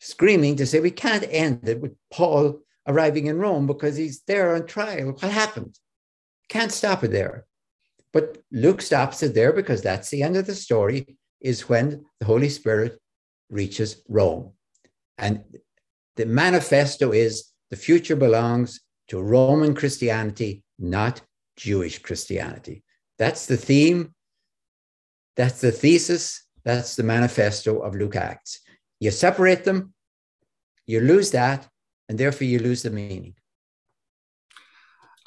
screaming to say, we can't end it with Paul arriving in Rome because he's there on trial. What happened? Can't stop it there. But Luke stops it there because that's the end of the story, is when the Holy Spirit reaches Rome. And the manifesto is the future belongs to Roman Christianity, not Jewish Christianity. That's the theme. That's the thesis. That's the manifesto of Luke Acts. You separate them, you lose that, and therefore you lose the meaning.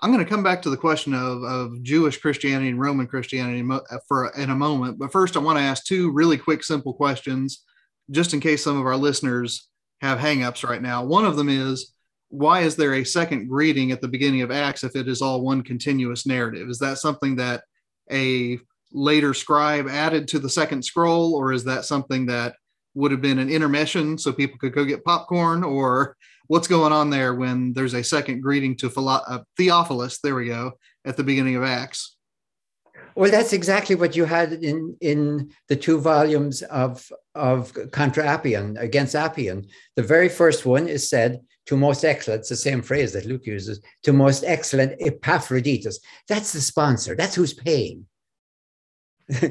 I'm going to come back to the question of, of Jewish Christianity and Roman Christianity for in a moment. But first, I want to ask two really quick, simple questions, just in case some of our listeners have hangups right now. One of them is why is there a second greeting at the beginning of Acts if it is all one continuous narrative? Is that something that a later scribe added to the second scroll, or is that something that would have been an intermission so people could go get popcorn, or what's going on there when there's a second greeting to uh, Theophilus? There we go at the beginning of Acts. Well, that's exactly what you had in in the two volumes of of Contra Apion against Apion. The very first one is said to most excellent. It's the same phrase that Luke uses to most excellent Epaphroditus. That's the sponsor. That's who's paying.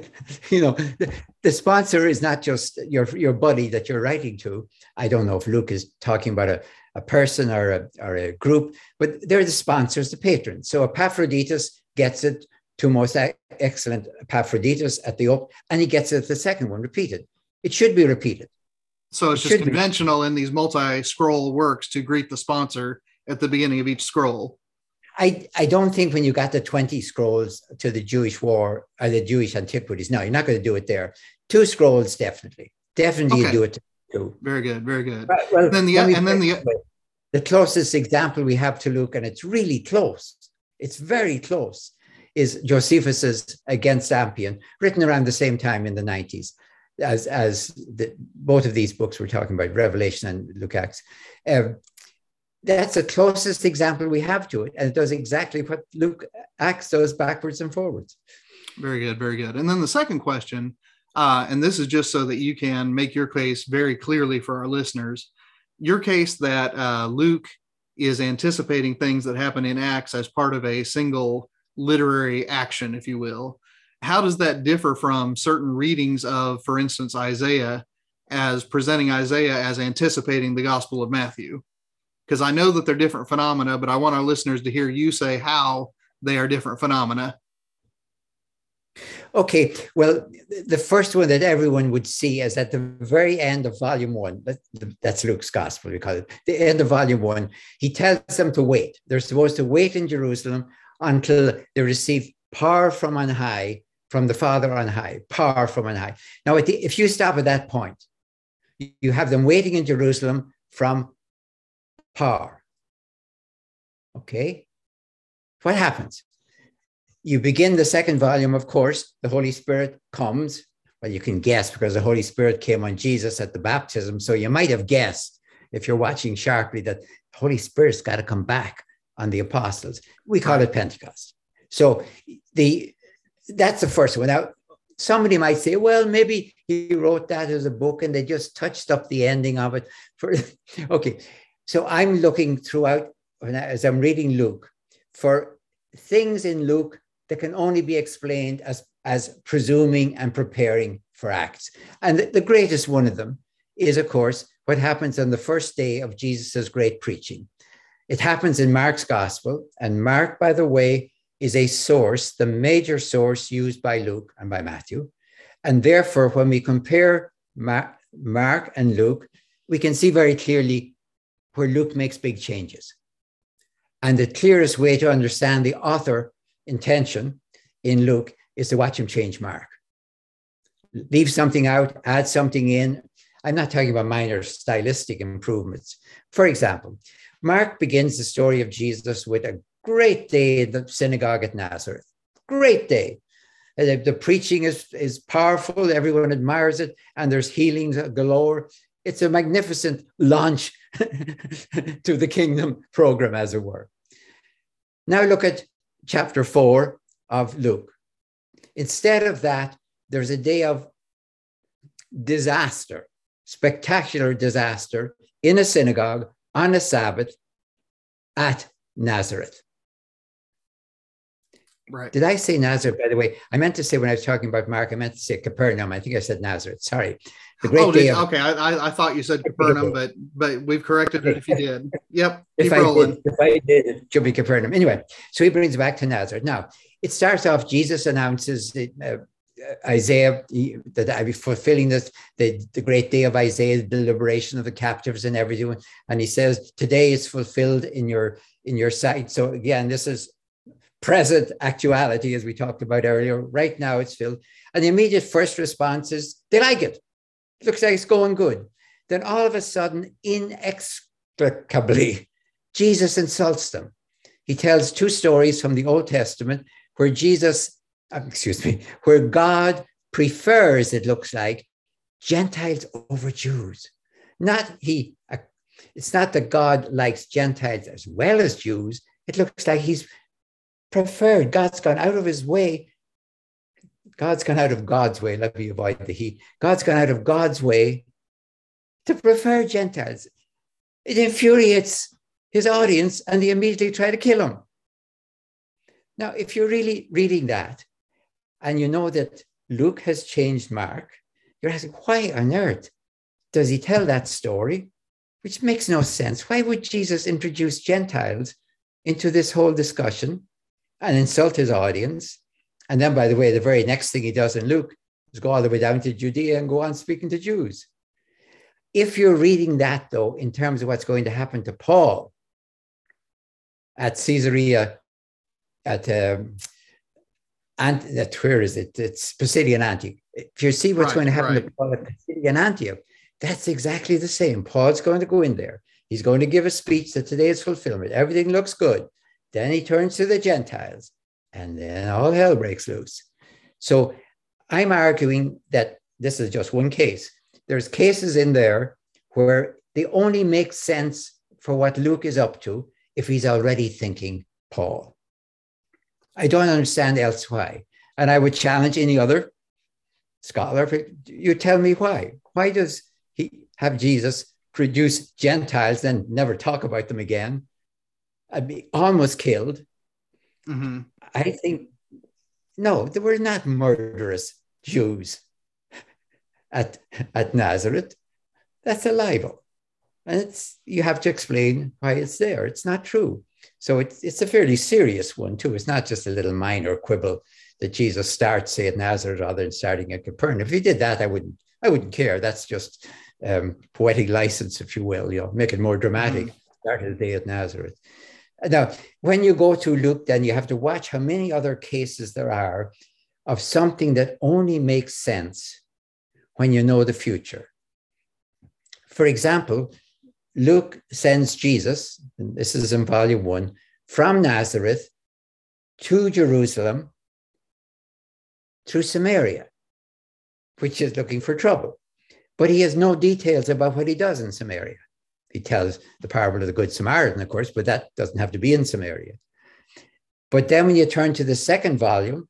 you know, the, the, sponsor is not just your your buddy that you're writing to. I don't know if Luke is talking about a, a person or a, or a group, but they're the sponsors, the patrons. So Epaphroditus gets it to most excellent Epaphroditus at the up, and he gets it the second one repeated. It should be repeated. So it's it just conventional in these multi-scroll works to greet the sponsor at the beginning of each scroll. I, I don't think when you got the 20 scrolls to the Jewish war or the Jewish antiquities, no, you're not going to do it there. Two scrolls, definitely. Definitely okay. you do it too. Very good, very good. Well, and then the and then the the closest example we have to look, and it's really close. It's very close. Is Josephus's Against Apion, written around the same time in the 90s, as as the, both of these books we're talking about, Revelation and Luke Acts. Uh, that's the closest example we have to it, and it does exactly what Luke Acts does backwards and forwards. Very good, very good. And then the second question, uh, and this is just so that you can make your case very clearly for our listeners your case that uh, Luke is anticipating things that happen in Acts as part of a single literary action, if you will. How does that differ from certain readings of, for instance, Isaiah as presenting Isaiah as anticipating the Gospel of Matthew? Because I know that they're different phenomena, but I want our listeners to hear you say how they are different phenomena. Okay, well, the first one that everyone would see is at the very end of volume one. That's Luke's gospel, we call it. The end of volume one, he tells them to wait. They're supposed to wait in Jerusalem until they receive power from on high, from the Father on high, power from on high. Now, if you stop at that point, you have them waiting in Jerusalem from power. Okay? What happens? You begin the second volume, of course, the Holy Spirit comes. Well, you can guess because the Holy Spirit came on Jesus at the baptism. So you might have guessed, if you're watching sharply, that Holy Spirit's got to come back on the apostles. We call it Pentecost. So the that's the first one. Now, somebody might say, well, maybe he wrote that as a book and they just touched up the ending of it. For okay, so I'm looking throughout as I'm reading Luke for things in Luke that can only be explained as as presuming and preparing for acts. And the, the greatest one of them is, of course, what happens on the first day of Jesus's great preaching. It happens in Mark's gospel, and Mark, by the way, is a source, the major source used by Luke and by Matthew. And therefore, when we compare Mark and Luke, we can see very clearly where Luke makes big changes. And the clearest way to understand the author intention in Luke is to watch him change Mark. Leave something out, add something in. I'm not talking about minor stylistic improvements. For example, Mark begins the story of Jesus with a Great day in the synagogue at Nazareth. Great day. The, the preaching is, is powerful. Everyone admires it. And there's healings galore. It's a magnificent launch to the kingdom program, as it were. Now look at chapter four of Luke. Instead of that, there's a day of disaster, spectacular disaster in a synagogue on a Sabbath at Nazareth. Right. Did I say Nazareth, by the way? I meant to say when I was talking about Mark, I meant to say Capernaum. I think I said Nazareth. Sorry. The great oh, day. Of, okay, I, I thought you said Capernaum, but but we've corrected it if you did. Yep. if, I did, if I did, it should be Capernaum. Anyway, so he brings back to Nazareth. Now, it starts off, Jesus announces uh, Isaiah that I be fulfilling this, the, the great day of Isaiah, the liberation of the captives and everything. And he says, Today is fulfilled in your in your sight. So again, this is present actuality, as we talked about earlier. Right now, it's filled. And the immediate first response is they like it. it looks like it's going good. Then all of a sudden, inexplicably, Jesus insults them. He tells two stories from the Old Testament where Jesus, excuse me, where God prefers, it looks like, Gentiles over Jews. Not he, uh, it's not that God likes Gentiles as well as Jews. It looks like he's preferred. God's gone out of his way. God's gone out of God's way. Let me avoid the he. God's gone out of God's way to prefer Gentiles. It infuriates his audience and they immediately try to kill him. Now, if you're really reading that and you know that Luke has changed Mark, you're asking, why on earth does he tell that story? Which makes no sense. Why would Jesus introduce Gentiles into this whole discussion? and insult his audience. And then, by the way, the very next thing he does in Luke is go all the way down to Judea and go on speaking to Jews. If you're reading that, though, in terms of what's going to happen to Paul at Caesarea, at um, and that where is it? It's Pisidian Antioch. If you see what's right, going to happen right. to Paul at Pisidian Antioch, that's exactly the same. Paul's going to go in there. He's going to give a speech that today is fulfillment. Everything looks good. Then he turns to the Gentiles, and then all hell breaks loose. So I'm arguing that this is just one case. There's cases in there where they only make sense for what Luke is up to if he's already thinking Paul. I don't understand else why. And I would challenge any other scholar, you tell me why. Why does he have Jesus produce Gentiles and never talk about them again? I'd be almost killed. Mm-hmm. I think, no, they were not murderous Jews at, at Nazareth. That's a libel. And it's, you have to explain why it's there. It's not true. So it's, it's a fairly serious one, too. It's not just a little minor quibble that Jesus starts, say, at Nazareth rather than starting at Capernaum. If he did that, I wouldn't, I wouldn't care. That's just um, poetic license, if you will, you know, make it more dramatic. Mm. Started the day at Nazareth. Now, when you go to Luke, then you have to watch how many other cases there are of something that only makes sense when you know the future. For example, Luke sends Jesus, and this is in volume one, from Nazareth to Jerusalem through Samaria, which is looking for trouble. But he has no details about what he does in Samaria. He tells the parable of the Good Samaritan, of course, but that doesn't have to be in Samaria. But then when you turn to the second volume,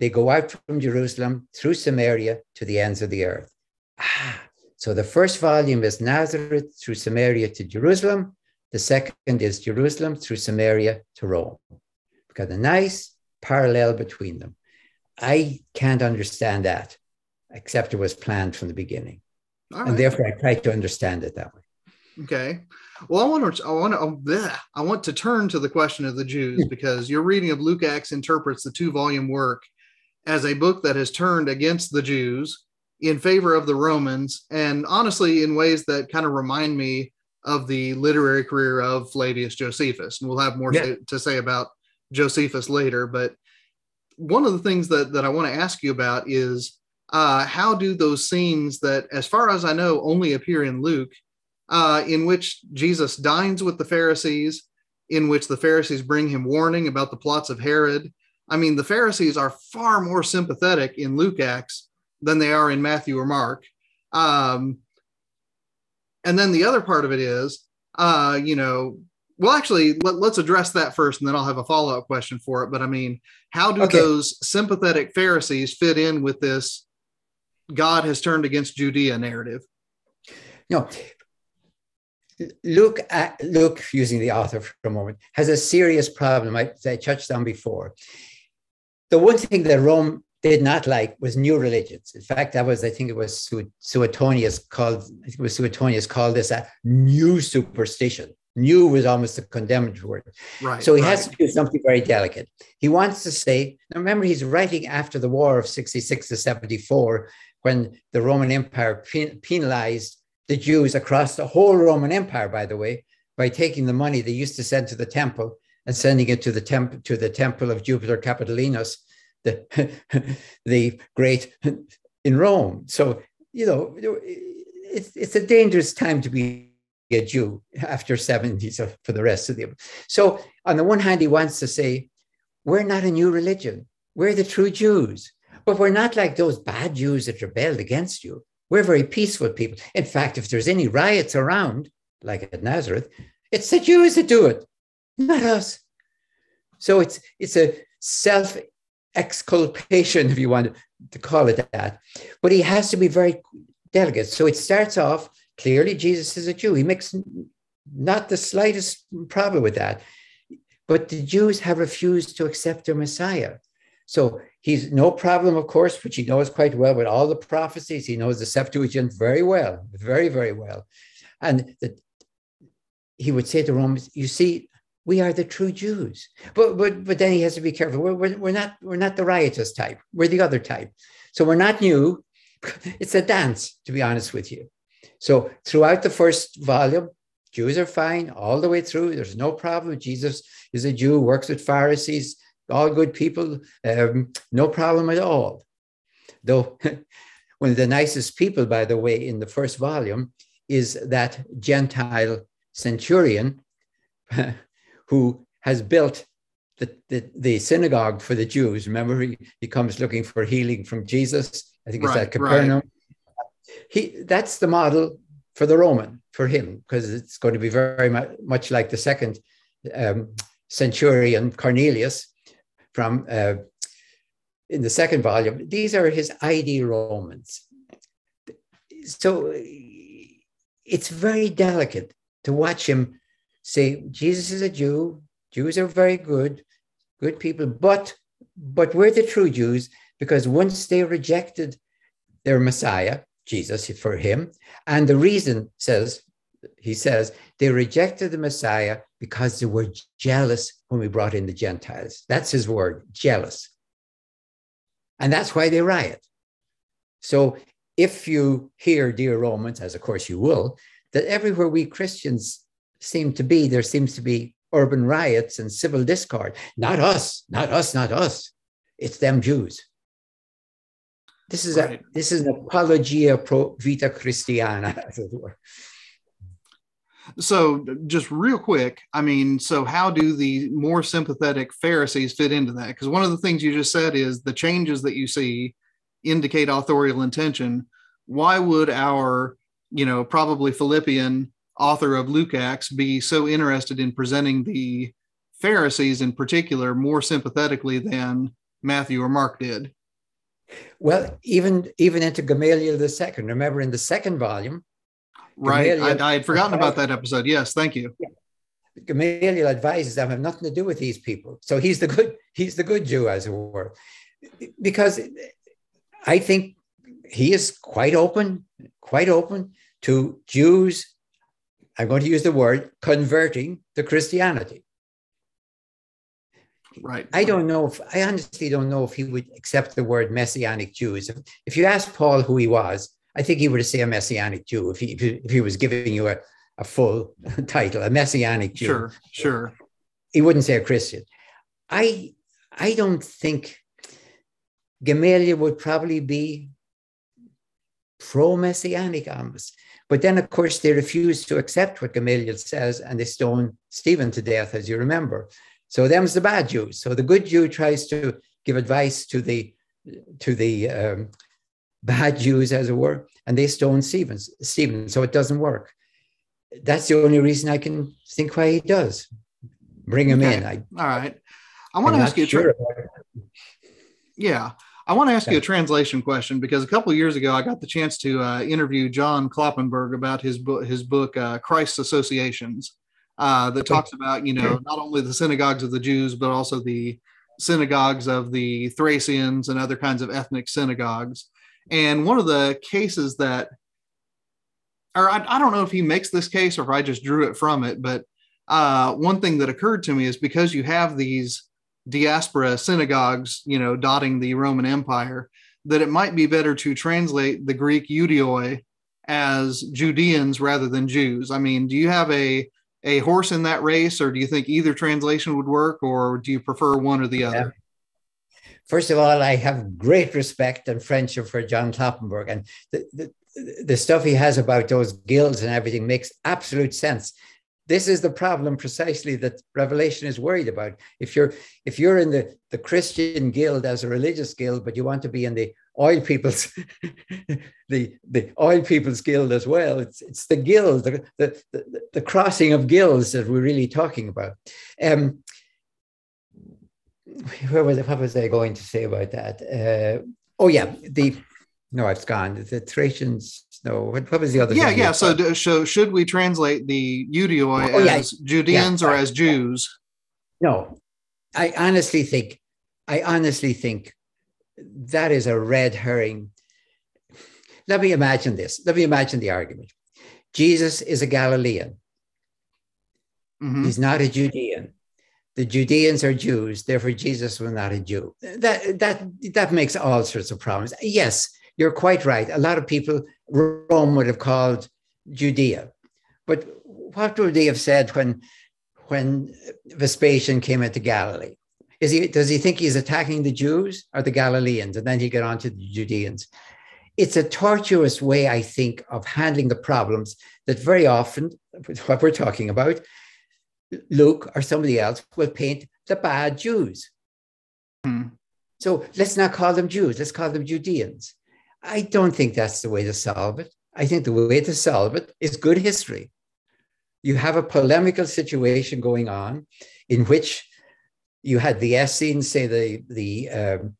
they go out from Jerusalem through Samaria to the ends of the earth. Ah, so the first volume is Nazareth through Samaria to Jerusalem. The second is Jerusalem through Samaria to Rome. We've got a nice parallel between them. I can't understand that, except it was planned from the beginning. Right. And therefore, I try to understand it that way. Okay. Well, I want to, I want to, oh, I want to turn to the question of the Jews hmm. because your reading of Luke Acts interprets the two volume work as a book that has turned against the Jews in favor of the Romans, and honestly, in ways that kind of remind me of the literary career of Flavius Josephus. And we'll have more yeah. to, to say about Josephus later. But one of the things that, that I want to ask you about is uh, how do those scenes that, as far as I know, only appear in Luke, uh, in which Jesus dines with the Pharisees, in which the Pharisees bring him warning about the plots of Herod. I mean, the Pharisees are far more sympathetic in Luke Acts than they are in Matthew or Mark. Um, and then the other part of it is, uh, you know, well, actually, let, us address that first, and then I'll have a follow up question for it. But I mean, how do okay. those sympathetic Pharisees fit in with this God has turned against Judea narrative? No, Luke, at, Luke, using the author for a moment, has a serious problem. I, I touched on before. The one thing that Rome did not like was new religions. In fact, that was, I think it was Suetonius called, I think it was Suetonius called this a new superstition. New was almost a condemned word. Right. So he right. has to do something very delicate. He wants to say, now remember, he's writing after the war of 66 to 74, when the Roman Empire penalized the Jews across the whole Roman Empire, by the way, by taking the money they used to send to the temple and sending it to the temple to the temple of Jupiter Capitolinus, the the great in Rome. So you know, it's it's a dangerous time to be a Jew after 70 so for the rest of the so on the one hand he wants to say we're not a new religion we're the true Jews but we're not like those bad Jews that rebelled against you we're very peaceful people. In fact, if there's any riots around, like at Nazareth, it's the Jews that do it, not us. So it's it's a self exculpation, if you want to call it that. But he has to be very delicate. So it starts off clearly Jesus is a Jew. He makes not the slightest problem with that. But the Jews have refused to accept their Messiah. So he's no problem, of course, which he knows quite well with all the prophecies. He knows the Septuagint very well, very, very well. And that he would say to Romans, you see, we are the true Jews. But but but then he has to be careful. We're, we're, we're not we're not the riotous type. We're the other type. So we're not new. It's a dance, to be honest with you. So throughout the first volume, Jews are fine all the way through. There's no problem. Jesus is a Jew, works with Pharisees, all good people, um, no problem at all. Though one of the nicest people, by the way, in the first volume is that Gentile centurion who has built the, the, the, synagogue for the Jews. Remember, he, he comes looking for healing from Jesus. I think it's right, at Capernaum. Right. He, that's the model for the Roman, for him, because it's going to be very much, much like the second um, centurion, Cornelius, from uh, in the second volume. These are his ID Romans. So it's very delicate to watch him say Jesus is a Jew. Jews are very good, good people, but but we're the true Jews because once they rejected their Messiah, Jesus for him, and the reason says he says they rejected the Messiah because they were jealous when we brought in the Gentiles. That's his word, jealous. And that's why they riot. So if you hear, dear Romans, as of course you will, that everywhere we Christians seem to be, there seems to be urban riots and civil discord. Not us, not us, not us. It's them Jews. This is right. a this is an apologia pro vita Christiana, as it were. So, just real quick, I mean, so how do the more sympathetic Pharisees fit into that? Because one of the things you just said is the changes that you see indicate authorial intention. Why would our, you know, probably Philippian author of Luke Acts be so interested in presenting the Pharisees in particular more sympathetically than Matthew or Mark did? Well, even even into Gamaliel the second. Remember in the second volume, right? I, I, had forgotten about that episode. Yes, thank you. Yeah. Gamaliel advises them have nothing to do with these people. So he's the good he's the good Jew, as it were, because I think he is quite open, quite open to Jews. I'm going to use the word converting to Christianity. Right. I don't know if I honestly don't know if he would accept the word messianic Jews. If, if you ask Paul who he was, I think he would say a messianic Jew if he, if he, if he was giving you a, a full title, a messianic Jew. Sure, sure. He wouldn't say a Christian. I I don't think Gamaliel would probably be pro-messianic almost. But then, of course, they refuse to accept what Gamaliel says and they stone Stephen to death, as you remember. So them's the bad Jews. So the good Jew tries to give advice to the to the um, bad Jews, as it were, and they stone Stephen. Stephen. So it doesn't work. That's the only reason I can think why he does. Bring him okay. in. I, All right. I want to ask you. Sure yeah. I want to ask you a translation question because a couple years ago I got the chance to uh, interview John Kloppenborg about his book, his book uh, Christ's Associations, uh, that talks about you know not only the synagogues of the Jews but also the synagogues of the Thracians and other kinds of ethnic synagogues. And one of the cases that, or I, I don't know if he makes this case or if I just drew it from it, but uh, one thing that occurred to me is because you have these diaspora synagogues, you know, dotting the Roman Empire, that it might be better to translate the Greek Ioudaioi as Judeans rather than Jews. I mean, do you have a a horse in that race, or do you think either translation would work, or do you prefer one or the other? First of all, I have great respect and friendship for John Kloppenborg, and the, the, the stuff he has about those guilds and everything makes absolute sense. This is the problem precisely that Revelation is worried about. If you're if you're in the, the Christian guild as a religious guild, but you want to be in the oil people's the the oil people's guild as well it's it's the guild the, the, the, the crossing of guilds that we're really talking about. Um where was what was I going to say about that? Uh, oh yeah the no it's gone. The Thracians no what, what was the other yeah yeah so so should we translate the Ioudaioi oh, as yeah. Judeans yeah, or as Jews no I honestly think I honestly think that is a red herring. Let me imagine this. Let me imagine the argument. Jesus is a Galilean. Mm-hmm. He's not a Judean. The Judeans are Jews, therefore Jesus was not a Jew. That that that makes all sorts of problems. Yes, you're quite right. A lot of people Rome would have called Judea, but what would they have said when when Vespasian came into Galilee? Is he, does he think he's attacking the Jews or the Galileans? And then he get on to the Judeans. It's a tortuous way, I think, of handling the problems that very often, what we're talking about, Luke or somebody else will paint the bad Jews. Hmm. So let's not call them Jews, let's call them Judeans. I don't think that's the way to solve it. I think the way to solve it is good history. You have a polemical situation going on in which you had the Essenes, say the the um,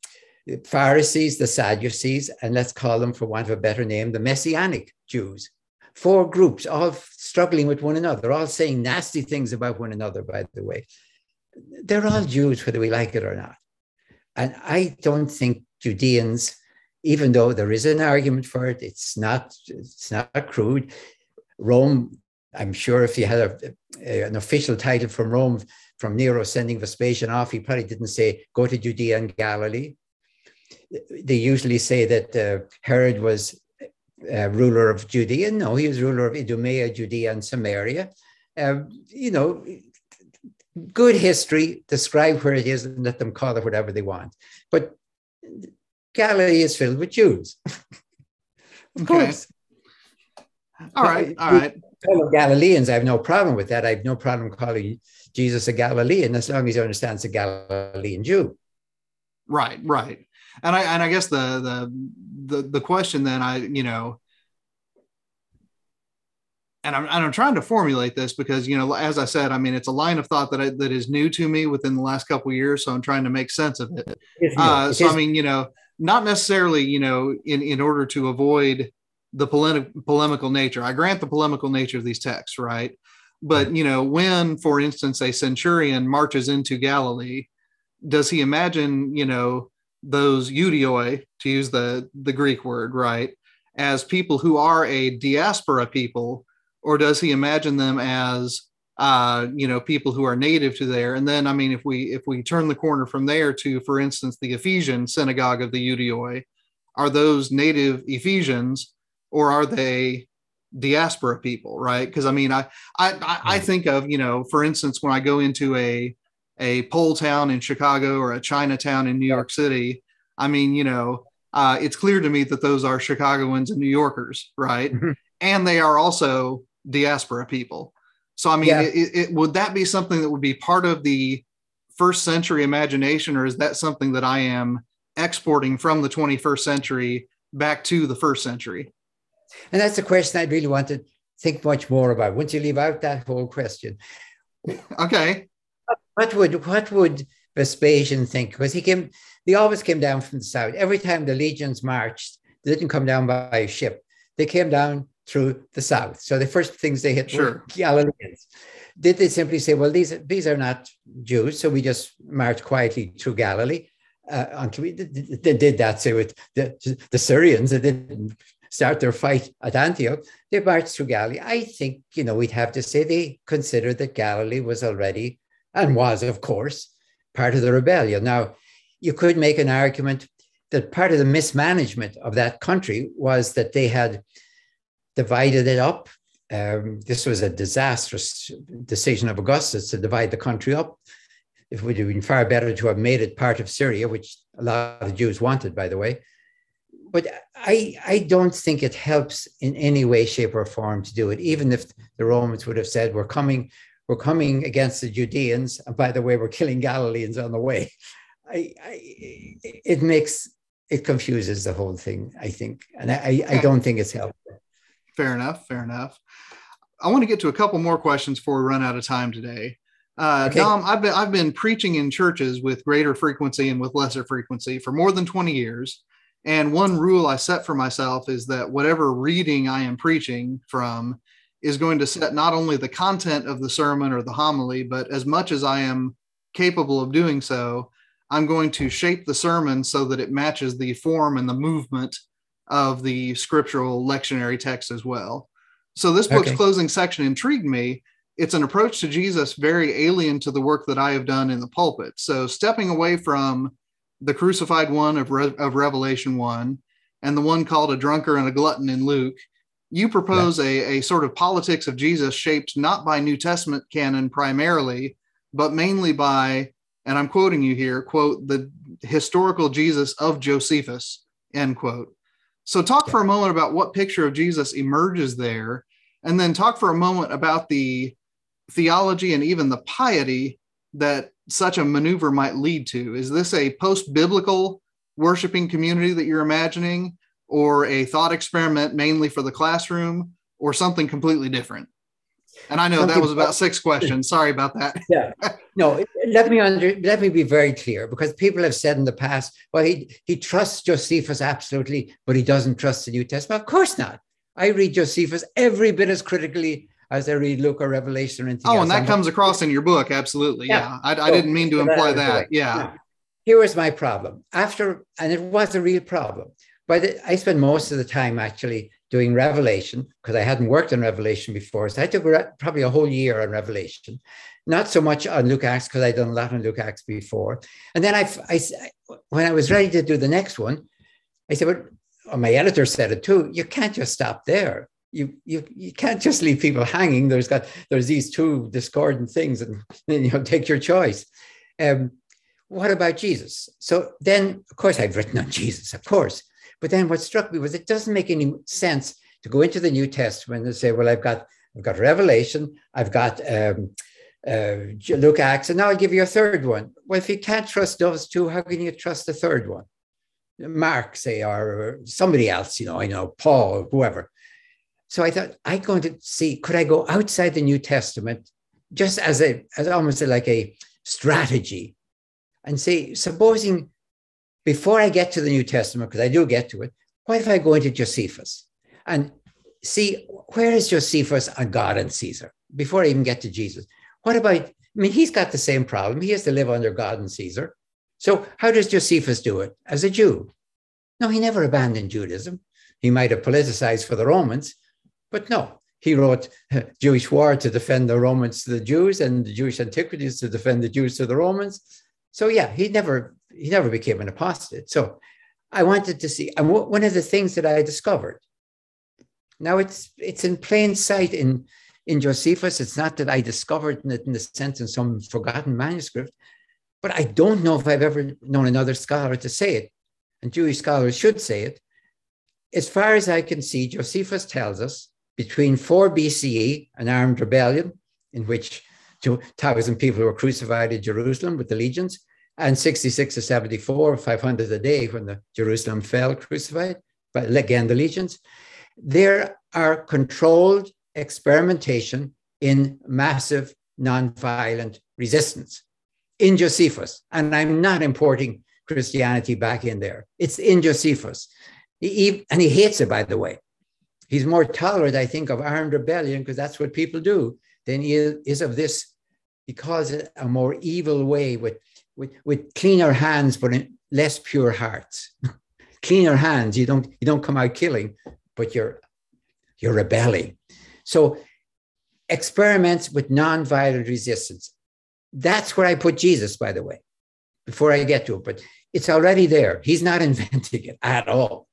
Pharisees, the Sadducees, and let's call them, for want of a better name, the Messianic Jews. Four groups, all struggling with one another, all saying nasty things about one another, by the way. They're all Jews, whether we like it or not. And I don't think Judeans, even though there is an argument for it, it's not, it's not crude. Rome, I'm sure if you had a, a, an official title from Rome, from Nero sending Vespasian off, he probably didn't say, go to Judea and Galilee. they usually say that uh, Herod was uh, ruler of Judea. No, he was ruler of Idumea, Judea, and Samaria. Uh, you know, good history, describe where it is and let them call it whatever they want. But Galilee is filled with Jews. of okay. course. All right, all right. Fellow Galileans, I have no problem with that. I have no problem calling Jesus a Galilean as long as he understands a Galilean Jew. Right, right. And I and I guess the the the the question then I you know and I'm, and I'm trying to formulate this because you know as i said i mean it's a line of thought that I, that is new to me within the last couple years so i'm trying to make sense of it uh, so i mean you know not necessarily you know in in order to avoid the polemic, polemical nature. I grant the polemical nature of these texts right? But you know when for instance a centurion marches into galilee does he imagine you know those Ioudaioi to use the the greek word right as people who are a diaspora people or does he imagine them as uh, you know people who are native to there. And then i mean if we if we turn the corner from there to for instance the ephesian synagogue of the Ioudaioi are those native ephesians or are they diaspora people right? Because i mean I, I i think of you know for instance when i go into a a pole town in chicago or a chinatown in new york city i mean you know uh, it's clear to me that those are chicagoans and new yorkers right? Mm-hmm. and they are also diaspora people. So, I mean, yeah. it, it, would that be something that would be part of the first century imagination, or is that something that I am exporting from the 21st century back to the first century? And that's a question I really want to think much more about. Once you leave out that whole question, okay, what would what would Vespasian think? Because he came, they always came down from the south. Every time the legions marched, they didn't come down by ship. They came down through the south. So the first things they hit sure. were Galileans. Did they simply say, well, these, these are not Jews, so we just march quietly through Galilee? Uh, until we did, they did that, say, with the, the Syrians, they didn't start their fight at Antioch. They marched through Galilee. I think, you know, we'd have to say they considered that Galilee was already, and was, of course, part of the rebellion. Now, you could make an argument that part of the mismanagement of that country was that they had divided it up. Um, this was a disastrous decision of Augustus to divide the country up. It would have been far better to have made it part of Syria, which a lot of the Jews wanted, by the way. But I, I don't think it helps in any way, shape, or form to do it, even if the Romans would have said, We're coming, we're coming against the Judeans, and by the way, we're killing Galileans on the way. I, I, it makes it confuses the whole thing, I think. And I, I don't think it's helpful. Fair enough. Fair enough. I want to get to a couple more questions before we run out of time today. Uh, okay. Dom, I've been I've been preaching in churches with greater frequency and with lesser frequency for more than 20 years. And one rule I set for myself is that whatever reading I am preaching from is going to set not only the content of the sermon or the homily, but as much as I am capable of doing so, I'm going to shape the sermon so that it matches the form and the movement of the scriptural lectionary text as well. So this book's okay. closing section intrigued me. It's an approach to Jesus very alien to the work that I have done in the pulpit. So stepping away from the crucified one of, Re- of Revelation 1 and the one called a drunkard and a glutton in Luke, you propose yeah. a, a sort of politics of Jesus shaped not by New Testament canon primarily, but mainly by, and I'm quoting you here, quote, the historical Jesus of Josephus, end quote. So, talk for a moment about what picture of Jesus emerges there, and then talk for a moment about the theology and even the piety that such a maneuver might lead to. Is this a post biblical worshiping community that you're imagining, or a thought experiment mainly for the classroom, or something completely different? And I know something that was about six questions. Sorry about that. yeah. No, let me under let me be very clear because people have said in the past, well, he he trusts Josephus absolutely, but he doesn't trust the New Testament. Of course not. I read Josephus every bit as critically as I read Luke or Revelation or anything. Oh, else. and that I'm comes across in your book, absolutely. Yeah, yeah. I, I so, didn't mean to imply that. Yeah. yeah. Here was my problem. After, and it was a real problem. But I spent most of the time actually doing Revelation because I hadn't worked on Revelation before. So I took probably a whole year on Revelation, not so much on Luke Acts because I'd done a lot on Luke Acts before. And then I, I, when I was ready to do the next one, I said, "But well, my editor said it too. You can't just stop there. You, you, you can't just leave people hanging. There's got there's these two discordant things, and you know take your choice." Um, what about Jesus? So then, of course, I've written on Jesus, of course. But then what struck me was it doesn't make any sense to go into the New Testament and say, well, I've got I've got Revelation, I've got um, uh, Luke Acts, and now I'll give you a third one. Well, if you can't trust those two, how can you trust the third one? Mark, say, or somebody else, you know, I know, Paul, or whoever. So I thought, I'm going to see, could I go outside the New Testament just as a, as almost like a strategy and say, supposing before I get to the New Testament, because I do get to it, what if I go into Josephus and see where is Josephus on God and Caesar before I even get to Jesus? What about, I mean, he's got the same problem. He has to live under God and Caesar. So how does Josephus do it as a Jew? No, he never abandoned Judaism. He might have politicized for the Romans, but no, he wrote Jewish war to defend the Romans to the Jews and the Jewish antiquities to defend the Jews to the Romans. So yeah, he never he never became an apostate. So I wanted to see, and one of the things that I discovered, now it's it's in plain sight in in Josephus. It's not that I discovered it in the sense in some forgotten manuscript, but I don't know if I've ever known another scholar to say it, and Jewish scholars should say it. As far as I can see, Josephus tells us between 4 BCE, an armed rebellion in which 2,000 people were crucified in Jerusalem with the legions, and 66 to 74, 500 a day when the Jerusalem fell crucified, but again, the legions. There are controlled experimentation in massive nonviolent resistance in Josephus. And I'm not importing Christianity back in there. It's in Josephus. He, and he hates it, by the way. He's more tolerant, I think, of armed rebellion because that's what people do than he is of this. He calls it a more evil way with with, with cleaner hands, but less pure hearts. cleaner hands, you don't you don't come out killing, but you're you're rebelling. So experiments with non-violent resistance. That's where I put Jesus, by the way, before I get to it. But it's already there. He's not inventing it at all.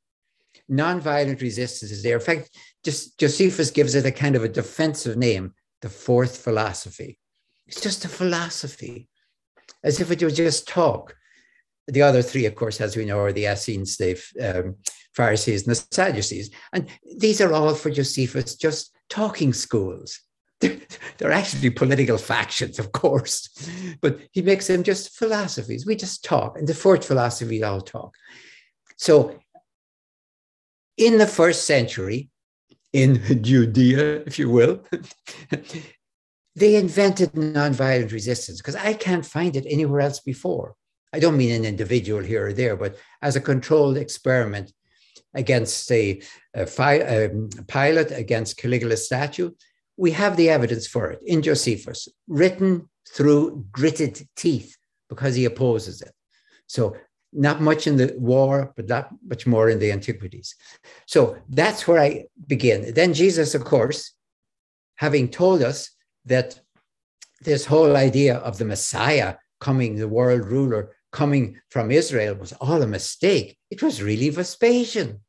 Non-violent resistance is there. In fact, just Josephus gives it a kind of a defensive name, the fourth philosophy. It's just a philosophy as if it was just talk. The other three, of course, as we know, are the Essenes, the um, Pharisees, and the Sadducees. And these are all for Josephus just talking schools. They're, actually political factions, of course, but he makes them just philosophies. We just talk. And the fourth philosophy, all talk. So in the first century, in Judea, if you will, they invented nonviolent resistance because I can't find it anywhere else before. I don't mean an individual here or there, but as a controlled experiment against, say, a fi- um, Pilate, against Caligula's statue, we have the evidence for it in Josephus, written through gritted teeth because he opposes it. So not much in the war, but not much more in the antiquities. So that's where I begin. Then Jesus, of course, having told us that this whole idea of the Messiah coming, the world ruler coming from Israel, was all a mistake. It was really Vespasian.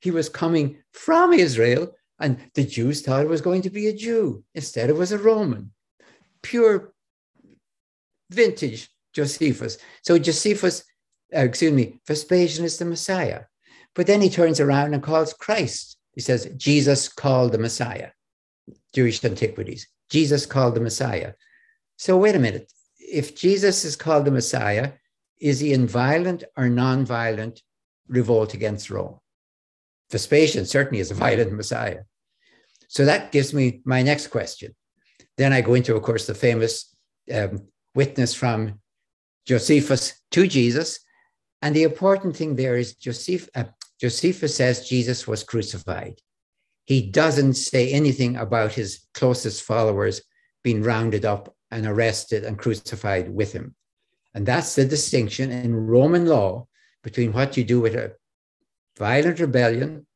He was coming from Israel, and the Jews thought it was going to be a Jew. Instead, it was a Roman. Pure vintage Josephus. So Josephus, uh, excuse me, Vespasian is the Messiah. But then he turns around and calls Christ. He says, Jesus called the Messiah, Jewish antiquities. Jesus called the Messiah. So, wait a minute. If Jesus is called the Messiah, is he in violent or non-violent revolt against Rome? Vespasian certainly is a violent Messiah. So that gives me my next question. Then I go into, of course, the famous um, witness from Josephus to Jesus. And the important thing there is Joseph, uh, Josephus says Jesus was crucified he doesn't say anything about his closest followers being rounded up and arrested and crucified with him. And that's the distinction in Roman law between what you do with a violent rebellion,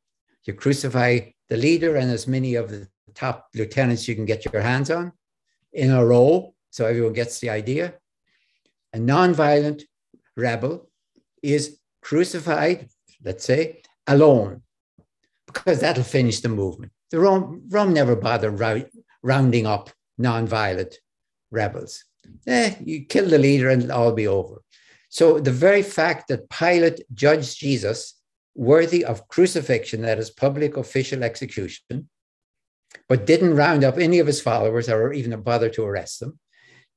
you crucify the leader and as many of the top lieutenants you can get your hands on in a row, so everyone gets the idea. A nonviolent rebel is crucified, let's say, alone, because that'll finish the movement. The Rome, Rome never bothered rounding up nonviolent rebels. Eh, you kill the leader and it'll all be over. So the very fact that Pilate judged Jesus worthy of crucifixion, that is public official execution, but didn't round up any of his followers or even bother to arrest them,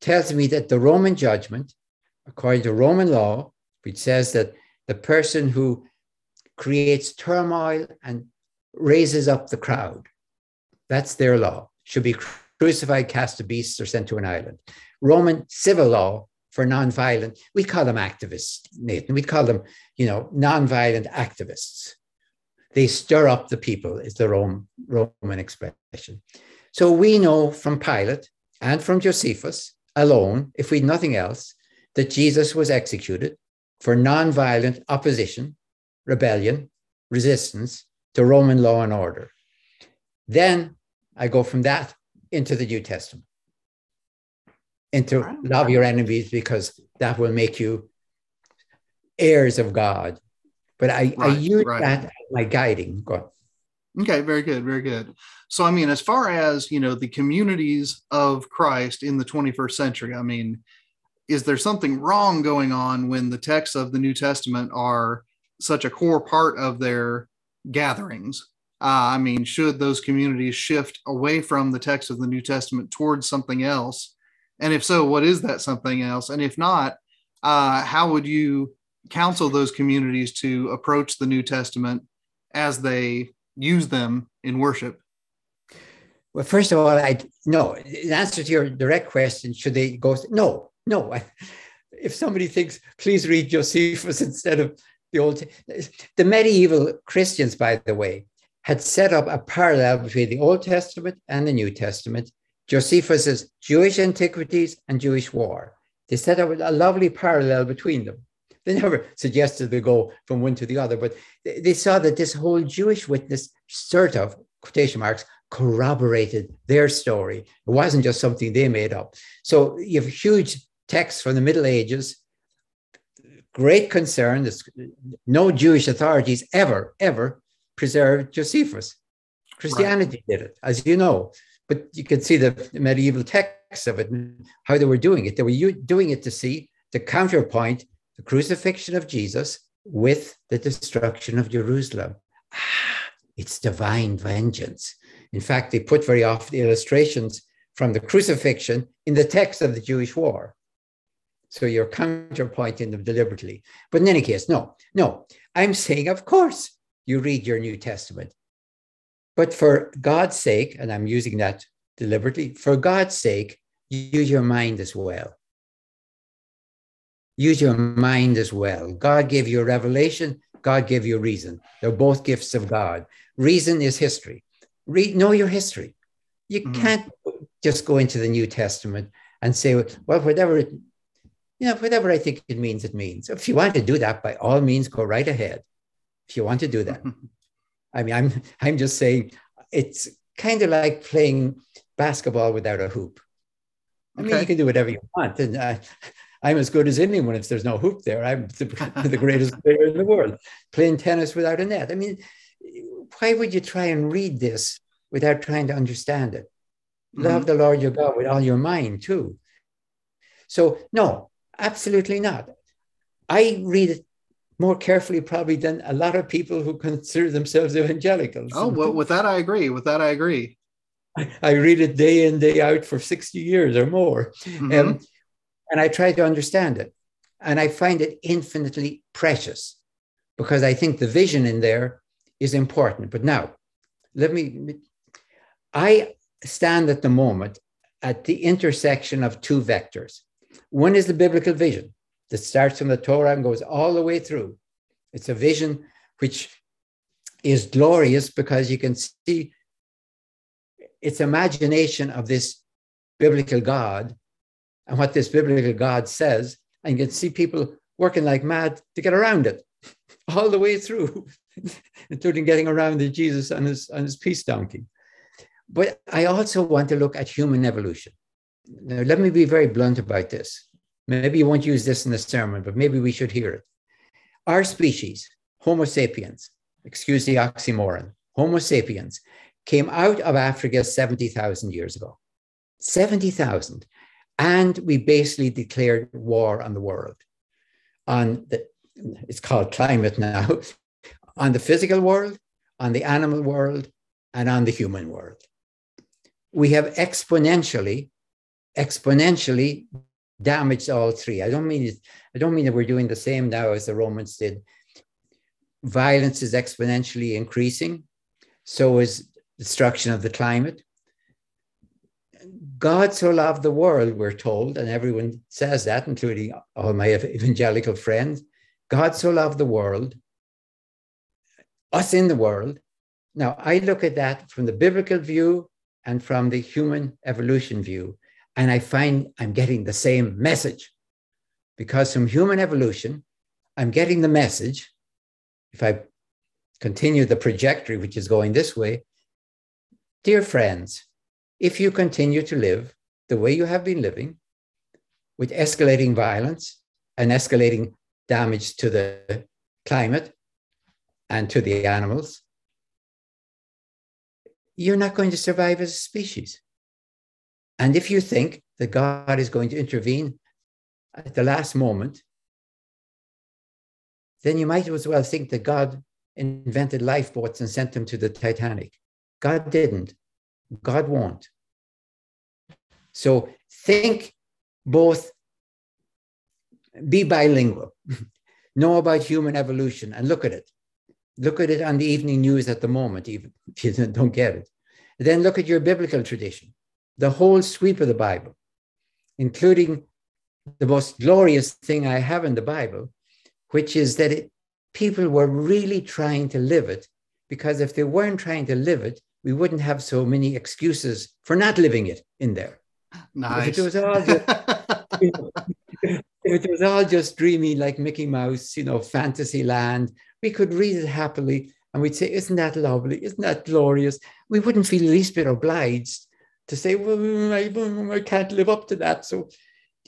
tells me that the Roman judgment, according to Roman law, which says that the person who creates turmoil and raises up the crowd, that's their law, should be crucified, cast to beasts, or sent to an island. Roman civil law for nonviolent, we call them activists, Nathan. We call them, you know, nonviolent activists. They stir up the people, is the Rome, Roman expression. So we know from Pilate and from Josephus alone, if we nothing else, that Jesus was executed for nonviolent opposition, rebellion, resistance to Roman law and order. Then I go from that into the New Testament, into love your enemies because that will make you heirs of God. But I, right, I use right. that as my guiding. Go on. Okay, very good, very good. So, I mean, as far as you know, the communities of Christ in the 21st century, I mean, is there something wrong going on when the texts of the New Testament are such a core part of their gatherings? Uh, I mean, should those communities shift away from the text of the New Testament towards something else? And if so, what is that something else? And if not, uh, how would you counsel those communities to approach the New Testament as they use them in worship? Well, first of all, I no. In answer to your direct question, should they go? No, no. if somebody thinks, please read Josephus instead of the old, the medieval Christians, by the way, had set up a parallel between the Old Testament and the New Testament. Josephus's Jewish antiquities and Jewish war. They set up a lovely parallel between them. They never suggested they go from one to the other, but they saw that this whole Jewish witness, sort of, quotation marks, corroborated their story. It wasn't just something they made up. So you have huge texts from the Middle Ages, great concern. There's no Jewish authorities ever, ever preserved Josephus. Christianity right. did it, as you know. But you can see the medieval texts of it and how they were doing it. They were doing it to see the counterpoint, the crucifixion of Jesus with the destruction of Jerusalem. Ah, it's divine vengeance. In fact, they put very often illustrations from the crucifixion in the text of the Jewish war. So you're counterpointing them deliberately. But in any case, no, no. I'm saying, of course, you read your New Testament. But for God's sake, and I'm using that deliberately, for God's sake, use your mind as well. Use your mind as well. God gave you a revelation, God gave you reason. They're both gifts of God. Reason is history. Read, know your history. You mm-hmm. can't just go into the New Testament and say, well, whatever it, you know, whatever I think it means, it means. If you want to do that, by all means, go right ahead if you want to do that. I mean, I'm I'm just saying it's kind of like playing basketball without a hoop. I mean, you can do whatever you want, and I, I'm as good as anyone if there's no hoop there. I'm the, the greatest player in the world. Playing tennis without a net. I mean, why would you try and read this without trying to understand it? Mm-hmm. Love the Lord your God with all your mind too. So no, absolutely not. I read it more carefully probably than a lot of people who consider themselves evangelicals. Oh, well, with that I agree. With that I agree. I, I read it day in, day out for 60 years or more. Mm-hmm. Um, and I try to understand it. And I find it infinitely precious because I think the vision in there is important. But now, let me, I stand at the moment at the intersection of two vectors. One is the biblical vision, that starts from the Torah and goes all the way through. It's a vision which is glorious because you can see its imagination of this biblical God and what this biblical God says, and you can see people working like mad to get around it all the way through. including getting around to Jesus on his, on his peace donkey. But I also want to look at human evolution. Now, let me be very blunt about this. Maybe you won't use this in the sermon, but maybe we should hear it. Our species, Homo sapiens, excuse the oxymoron, Homo sapiens, came out of Africa 70,000 years ago. 70,000. And we basically declared war on the world, on the, it's called climate now, on the physical world, on the animal world, and on the human world. We have exponentially, exponentially damaged all three. I don't mean I don't mean that we're doing the same now as the Romans did. Violence is exponentially increasing. So is destruction of the climate. God so loved the world, we're told, and everyone says that, including all my evangelical friends. God so loved the world, us in the world. Now, I look at that from the biblical view and from the human evolution view, and I find I'm getting the same message. Because from human evolution, I'm getting the message. If I continue the trajectory, which is going this way, dear friends, if you continue to live the way you have been living, with escalating violence and escalating damage to the climate and to the animals, you're not going to survive as a species. And if you think that God is going to intervene at the last moment, then you might as well think that God invented lifeboats and sent them to the Titanic. God didn't. God won't. So think both, be bilingual, know about human evolution and look at it. Look at it on the evening news at the moment, even if you don't get it. Then look at your biblical tradition, the whole sweep of the Bible, including the most glorious thing I have in the Bible, which is that it, people were really trying to live it, because if they weren't trying to live it, we wouldn't have so many excuses for not living it in there. Nice. If it was all just, if it was all just dreamy like Mickey Mouse, you know, fantasy land, we could read it happily and we'd say, Isn't that lovely? Isn't that glorious? We wouldn't feel the least bit obliged to say, Well, I, I can't live up to that. So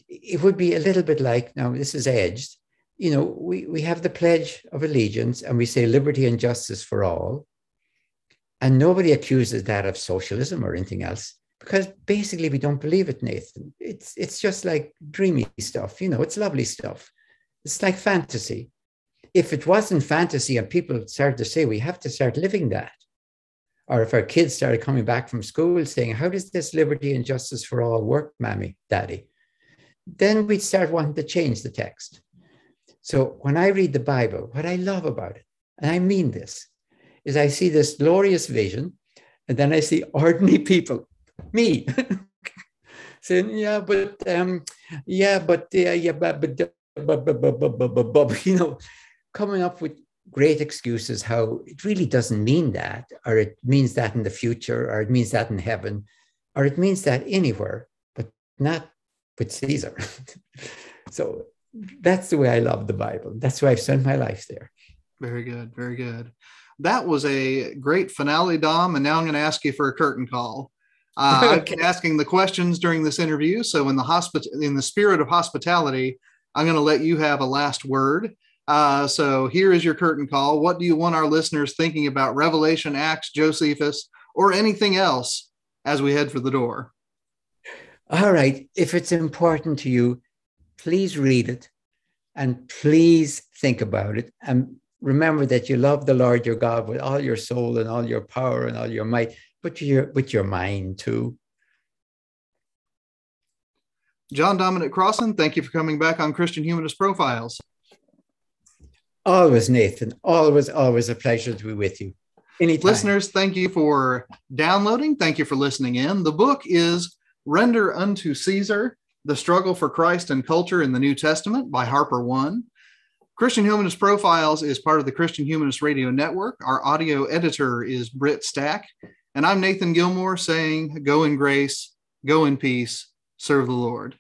it would be a little bit like now, this is edged. You know, we, we have the Pledge of Allegiance and we say liberty and justice for all. And nobody accuses that of socialism or anything else because basically we don't believe it, Nathan. It's it's just like dreamy stuff, you know, it's lovely stuff. It's like fantasy. If it wasn't fantasy and people started to say we have to start living that, or if our kids started coming back from school saying, How does this liberty and justice for all work, mammy, daddy? Then we'd start wanting to change the text. So when I read the Bible, what I love about it, and I mean this, is I see this glorious vision, and then I see ordinary people, me, saying, "Yeah, but um, yeah, but uh, yeah, but but, but, but, but, but, but, but, you know, coming up with great excuses how it really doesn't mean that, or it means that in the future, or it means that in heaven, or it means that anywhere, but not with Caesar. so that's the way I love the Bible. That's why I've spent my life there. Very good. Very good that was a great finale, Dom. And now I'm going to ask you for a curtain call. Uh, I've been asking the questions during this interview, so in the hospit- in the spirit of hospitality, I'm going to let you have a last word. Uh, so here is your curtain call. What do you want our listeners thinking about Revelation, Acts, Josephus, or anything else as we head for the door? All right. If it's important to you, please read it and please think about it and remember that you love the Lord your God with all your soul and all your power and all your might, but your, with your mind too. John Dominic Crossan, thank you for coming back on Christian Humanist Profiles. Always, Nathan. Always, always a pleasure to be with you. Anytime. Listeners, thank you for downloading. Thank you for listening in. The book is Render Unto Caesar The Struggle for Christ and Culture in the New Testament by Harper One. Christian Humanist Profiles is part of the Christian Humanist Radio Network. Our audio editor is Britt Stack. And I'm Nathan Gilmour saying, Go in grace, go in peace, serve the Lord.